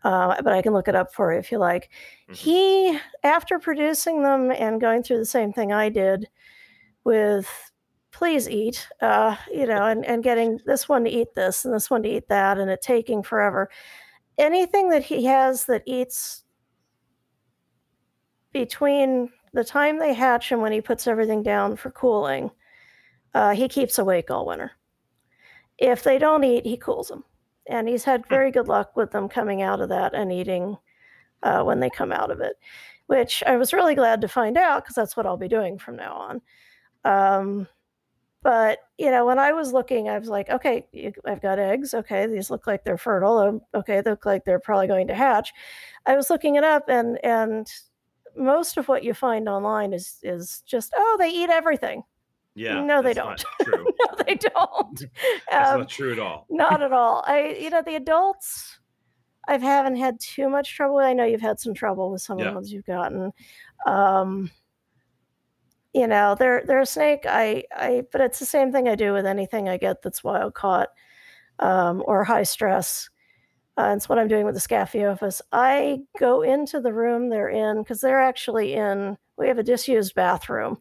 uh, but I can look it up for you if you like. Mhm. He, after producing them and going through the same thing I did with please eat, uh, you know, and, and getting this one to eat this and this one to eat that, and it taking forever. Anything that he has that eats between the time they hatch and when he puts everything down for cooling, uh, he keeps awake all winter. If they don't eat, he cools them. And he's had very good luck with them coming out of that and eating uh, when they come out of it, which I was really glad to find out because that's what I'll be doing from now on. Um, but you know, when I was looking, I was like, okay, you, I've got eggs. Okay, these look like they're fertile. um, Okay, they look like they're probably going to hatch. I was looking it up, and and most of what you find online is is just oh, they eat everything. Yeah, no, they don't. True. no, they don't. That's Um, not true at all. not at all. I, you know, the adults, I haven't had too much trouble. I know you've had some trouble with some of the ones you've gotten. Um, you know, they're they're a snake. I, I, but it's the same thing I do with anything I get that's wild caught um, or high stress. Uh, it's what I'm doing with the Scaphiophis. I go into the room they're in because they're actually in. We have a disused bathroom,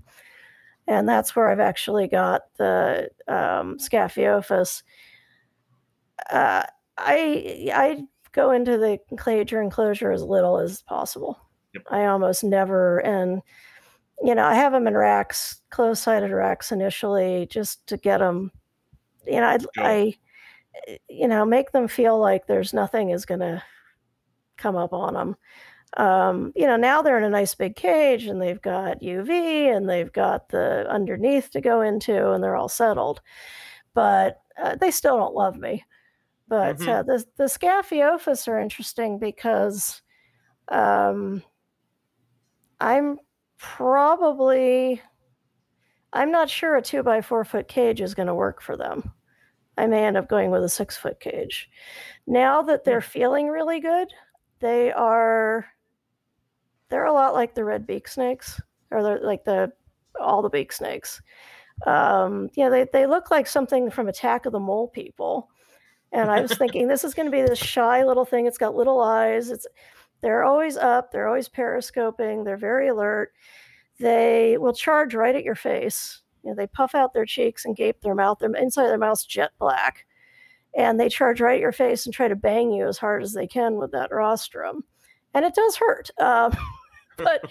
and that's where I've actually got the um, Scaphiophis uh, I I go into the enclosure enclosure as little as possible. Yep. I almost never, and you know, I have them in racks, close-sided racks initially, just to get them. You know, I. I you know, make them feel like there's nothing is going to come up on them. Um, you know, now they're in a nice big cage and they've got UV and they've got the underneath to go into and they're all settled. But uh, they still don't love me. But Mhm. uh, the the Scaphiophis are interesting because um, I'm probably I'm not sure a two by four foot cage is going to work for them. I may end up going with a six foot cage. Now that they're feeling really good, they are they're a lot like the red beak snakes, or like the all the beak snakes. Um, yeah, they they look like something from Attack of the Mole People. And I was thinking this is going to be this shy little thing. It's got little eyes. It's they're always up. They're always periscoping. They're very alert. They will charge right at your face. You know, they puff out their cheeks and gape their mouth. Their inside their mouth's jet black, and they charge right at your face and try to bang you as hard as they can with that rostrum, and it does hurt. Um, but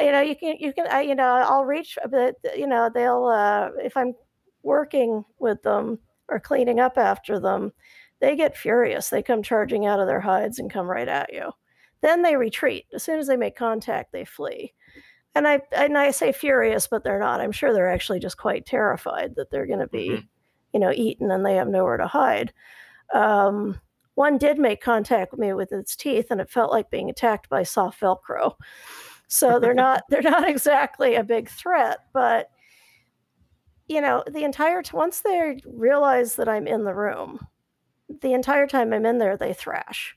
you know, you can you can I, you know I'll reach, but you know they'll uh, if I'm working with them or cleaning up after them, they get furious. They come charging out of their hides and come right at you. Then they retreat. As soon as they make contact, they flee. And I and I say furious, but they're not. I'm sure they're actually just quite terrified that they're going to be, Mhm. you know, eaten and they have nowhere to hide. Um, one did make contact with me with its teeth, and it felt like being attacked by soft Velcro. So they're not they're not exactly a big threat, but you know, the entire t- once they realize that I'm in the room, the entire time I'm in there, they thrash.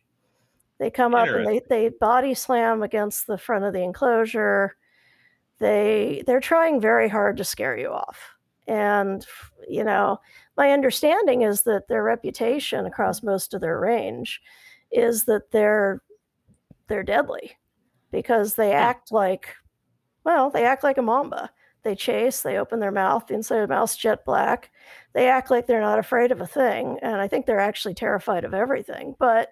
They come up and they they body slam against the front of the enclosure. They they're trying very hard to scare you off. And you know, my understanding is that their reputation across most of their range is that they're they're deadly because they act like well, they act like a mamba. They chase, they open their mouth, the inside of the mouth's jet black. They act like they're not afraid of a thing. And I think they're actually terrified of everything. But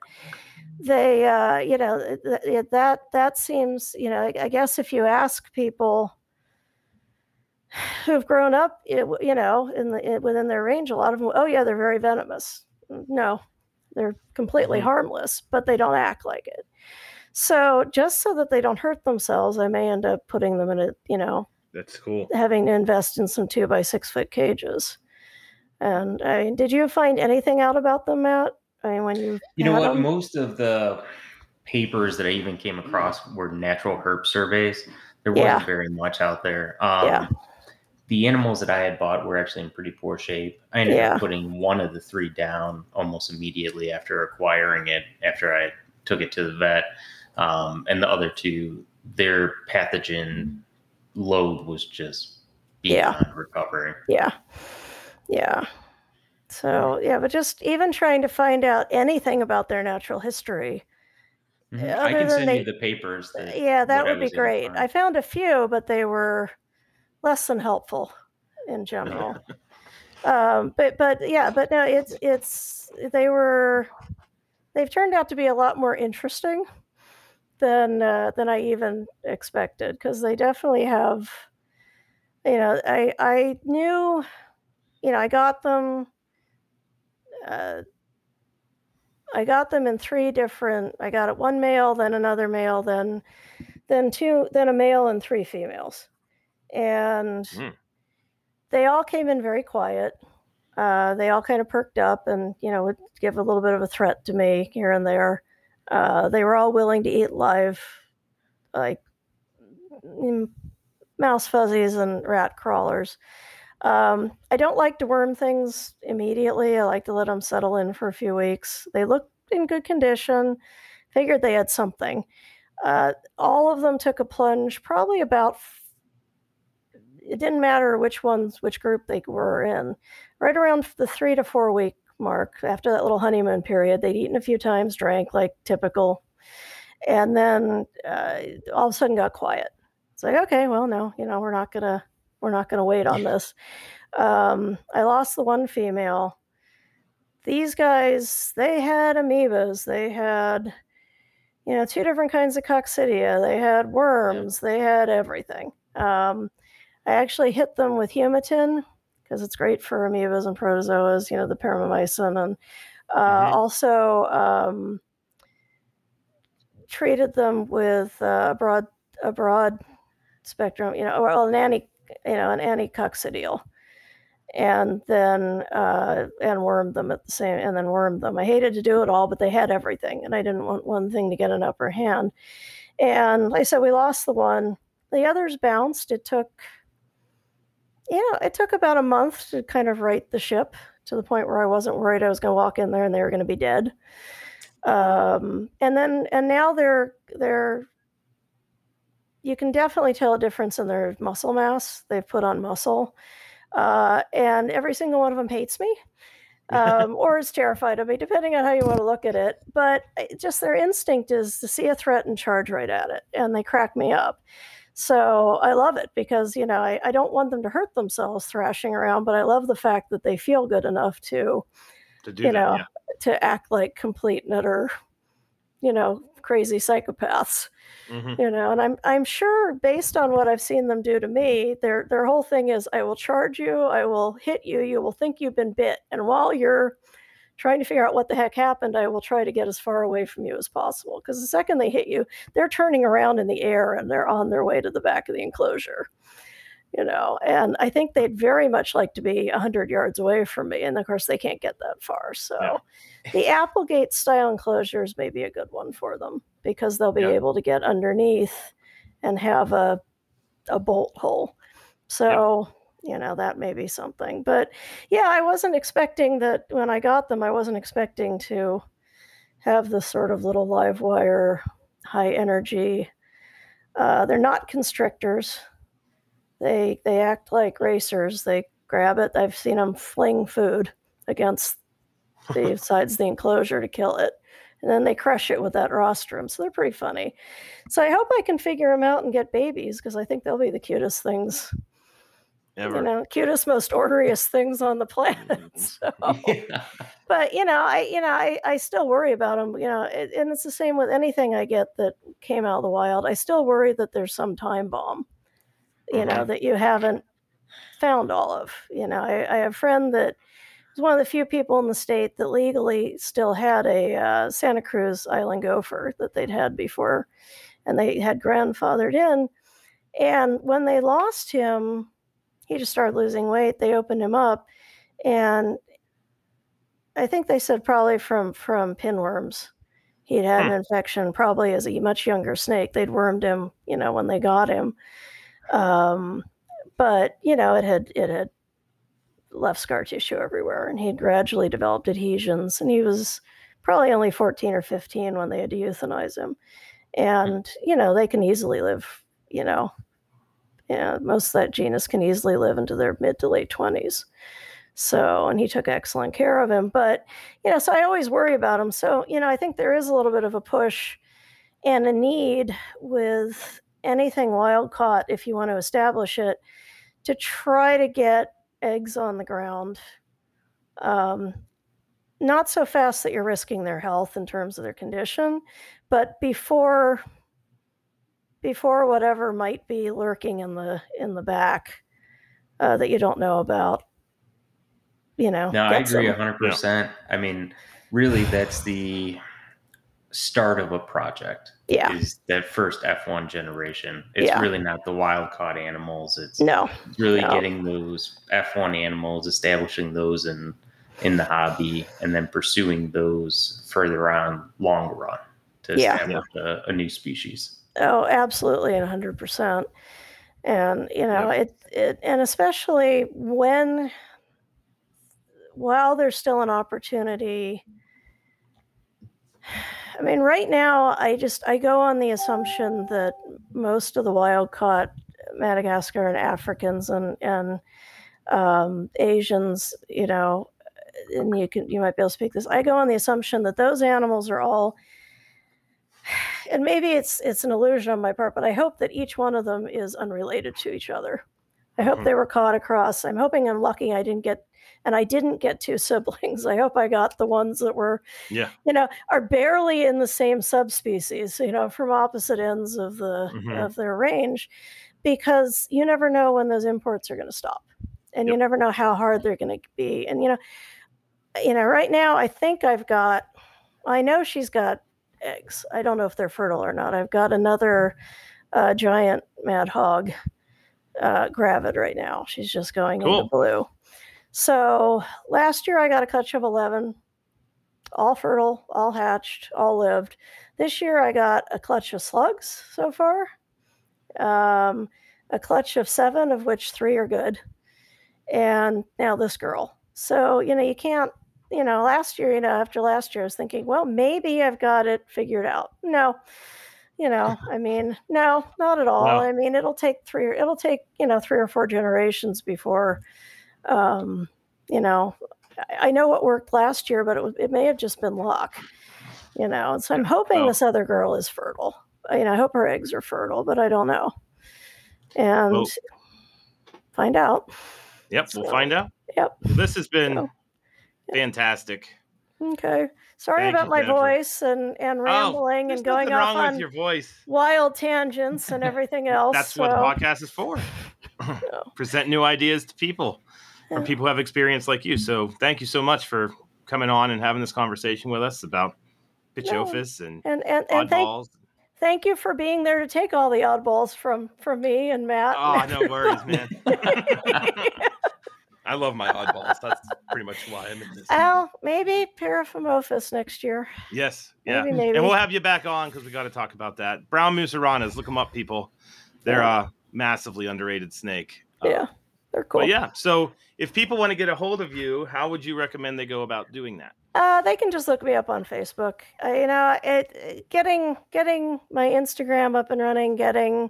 they, uh, you know, th- that that seems, you know, I, I guess if you ask people who've grown up, you know, in the within their range, a lot of them, oh yeah, they're very venomous. No, they're completely mm-hmm. harmless, but they don't act like it. So just so that they don't hurt themselves, I may end up putting them in a, you know, that's cool. Having to invest in some two by six foot cages. And I mean, did you find anything out about them, Matt? I mean, when you you know what, them? most of the papers that I even came across were natural herp surveys. There wasn't yeah. very much out there. Um, yeah. The animals that I had bought were actually in pretty poor shape. I ended yeah. up putting one of the three down almost immediately after acquiring it, after I took it to the vet. Um, and the other two, their pathogen load was just yeah recovering. Yeah, yeah. So yeah, but just even trying to find out anything about their natural history. Mm-hmm. I can send they, you the papers. That, yeah, that would be great. I found a few, but they were less than helpful in general. um, but but yeah, but no, it's it's they were they've turned out to be a lot more interesting than uh, than I even expected because they definitely have. You know, I I knew, you know, I got them. Uh, I got them in three different. I got it one male, then another male, then then two, then a male and three females, and mm. they all came in very quiet. Uh, they all kind of perked up and you know would give a little bit of a threat to me here and there. Uh, they were all willing to eat live, like mouse fuzzies and rat crawlers. Um, I don't like to worm things immediately. I like to let them settle in for a few weeks. They looked in good condition. Figured they had something. Uh, all of them took a plunge, probably about. It didn't matter which ones, which group they were in. Right around the three to four week mark after that little honeymoon period. They'd eaten a few times, drank like typical, and then uh, all of a sudden got quiet. It's like, okay, well, no, you know, we're not gonna we're not gonna wait on this. Um, I lost the one female. These guys, they had amoebas. They had, you know, two different kinds of coccidia. They had worms. Yeah. They had everything. Um, I actually hit them with Humatin, because it's great for amoebas and protozoas, you know, the paromomycin, and uh, mm-hmm. also um, treated them with uh, a broad a broad spectrum, you know, well, an anti, you know, an anticoccidial, and then uh, and wormed them at the same, and then wormed them. I hated to do it all, but they had everything, and I didn't want one thing to get an upper hand. And like I said, we lost the one. The others bounced. It took yeah, it took about a month to kind of right the ship to the point where I wasn't worried I was going to walk in there and they were going to be dead. Um, and then and now they're they're you can definitely tell a difference in their muscle mass. They've put on muscle, uh, and every single one of them hates me. um, or is terrified of me, depending on how you want to look at it. But just their instinct is to see a threat and charge right at it, and they crack me up. So I love it because, you know, I, I don't want them to hurt themselves thrashing around, but I love the fact that they feel good enough to, to do you that, know, yeah. to act like complete and utter, you know, crazy psychopaths. Mm-hmm. You know, and I'm I'm sure based on what I've seen them do to me, their their whole thing is I will charge you, I will hit you, you will think you've been bit. And while you're trying to figure out what the heck happened, I will try to get as far away from you as possible. Because the second they hit you, they're turning around in the air and they're on their way to the back of the enclosure. you know, and I think they'd very much like to be 100 yards away from me. And of course, they can't get that far. So Yeah. the Applegate style enclosures may be a good one for them because they'll be Yeah. able to get underneath and have a, a bolt hole. So, you know, that may be something. But yeah, I wasn't expecting that when I got them, I wasn't expecting to have this sort of little live wire, high energy. Uh, they're not constrictors. They they act like racers. They grab it. I've seen them fling food against the sides of the enclosure to kill it, and then they crush it with that rostrum. So they're pretty funny. So I hope I can figure them out and get babies because I think they'll be the cutest things, Ever. you know, cutest, most orderiest things on the planet. So Yeah. but you know i you know i, I still worry about them you know it, and it's the same with anything i get that came out of the wild i still worry that there's some time bomb you know Mhm. that you haven't found all of you know i, I have a friend that was one of the few people in the state that legally still had a uh, santa cruz island gopher that they'd had before and they had grandfathered in and when they lost him he just started losing weight they opened him up and I think they said probably from from pinworms. He'd had an Hmm. infection probably as a much younger snake. They'd wormed him, you know, when they got him. Um, but you know, it had it had left scar tissue everywhere, and he'd gradually developed adhesions. And he was probably only fourteen or fifteen when they had to euthanize him. And you know, they can easily live. You know, yeah, most of that genus can easily live into their mid to late twenties. So, and he took excellent care of him. But, you know, so I always worry about him. So, you know, I think there is a little bit of a push and a need with anything wild caught, if you want to establish it, to try to get eggs on the ground. Um, not so fast that you're risking their health in terms of their condition, but before before whatever might be lurking in the in the back uh, that you don't know about you know No, I agree them. 100%. I mean, really, that's the start of a project. yeah Is that first F1 generation. It's Yeah. really not the wild caught animals. It's, no it's really no. getting those F1 animals, establishing those in in the hobby, and then pursuing those further on long run to Yeah. establish a, a new species. Oh, absolutely, and hundred percent. And you know it, it, and especially when, while there's still an opportunity. I mean, right now, I just I go on the assumption that most of the wild caught Madagascar and Africans and and um, Asians, you know, and you can you might be able to speak this. I go on the assumption that those animals are all and maybe it's it's an illusion on my part, but I hope that each one of them is unrelated to each other. I hope Mhm. they were caught across. I'm hoping I'm lucky I didn't get and I didn't get two siblings. I hope I got the ones that were Yeah. you know, are barely in the same subspecies, you know, from opposite ends of the Mhm. of their range because you never know when those imports are going to stop. And you never know how hard they're going to be. And you know, you know, right now I think I've got I know she's got eggs. I don't know if they're fertile or not. I've got another uh, giant mad hog uh, gravid right now. She's just going Cool. into blue. So last year I got a clutch of 11, all fertile, all hatched, all lived. This year I got a clutch of slugs so far, um, a clutch of seven, of which three are good. And now this girl. So, you know, you can't, you know, last year, you know, after last year, I was thinking, well, maybe I've got it figured out. No, you know, I mean, no, not at all. I mean, it'll take three, or it'll take, you know, three or four generations before, um, you know, I- I know what worked last year, but it, was, it may have just been luck, you know. And so I'm hoping this other girl is fertile. I mean, I hope her eggs are fertile, but I don't know. And Well- find out. Yep. We'll find out. Yep. This has been So, fantastic. Okay. Sorry Thank about you, my Jennifer. voice and, and oh, rambling There's and going off wrong on with your voice. wild tangents and everything else. That's what the podcast is for. Present new ideas to people from people who have experience like you. So thank you so much for coming on and having this conversation with us about Pituophis and and and, and thank oddballs. thank you for being there to take all the oddballs from from me and Matt. Oh, no worries, man. I love my oddballs. That's pretty much why I'm in this. Al, maybe Paraphimophis next year. Yes, yeah, Maybe, maybe. and we'll have you back on because we got to talk about that. Brown mussuranas, look them up, people. They're a massively underrated snake. Uh, Yeah, they're cool. But yeah, so if people want to get a hold of you, how would you recommend they go about doing that? Uh, they can just look me up on Facebook. Uh, you know, it, it- getting getting my Instagram up and running, getting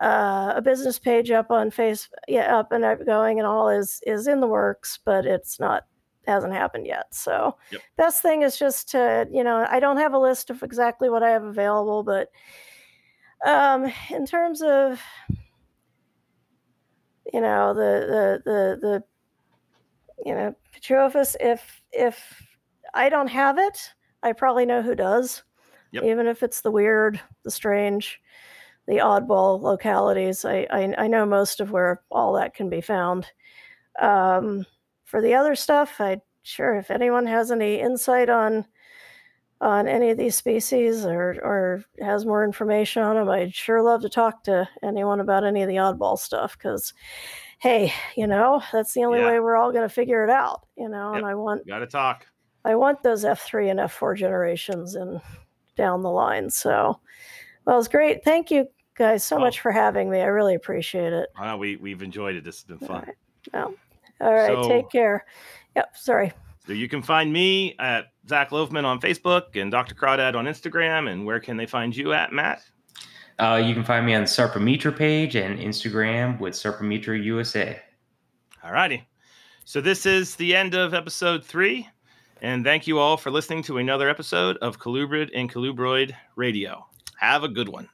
uh, a business page up on face, yeah, up and up going and all is is in the works, but it's not hasn't happened yet. So Yep. best thing is just to you know, I don't have a list of exactly what I have available, but um, in terms of you know the the the the you know Pituophis, if if I don't have it, I probably know who does. Yep. Even if it's the weird, the strange, the oddball localities, I, I I know most of where all that can be found. Um, for the other stuff, I sure if anyone has any insight on on any of these species or or has more information on them, I'd sure love to talk to anyone about any of the oddball stuff because hey, you know, that's the only Yeah. way we're all going to figure it out, you know, and I want Got to talk. I want those F3 and F4 generations and down the line. So, well, it's great. Thank you guys so Oh. much for having me. I really appreciate it. I we we've enjoyed it. This has been fun. right. Well, all right. So- take care. Yep. Sorry. So you can find me at Zac Loughman on Facebook and Dr. Crawdad on Instagram. And where can they find you at, Matt? Uh, you can find me on the Sarpamitra page and Instagram with Sarpamitra USA. All righty. So this is the end of episode three. And thank you all for listening to another episode of Colubrid and Colubroid Radio. Have a good one.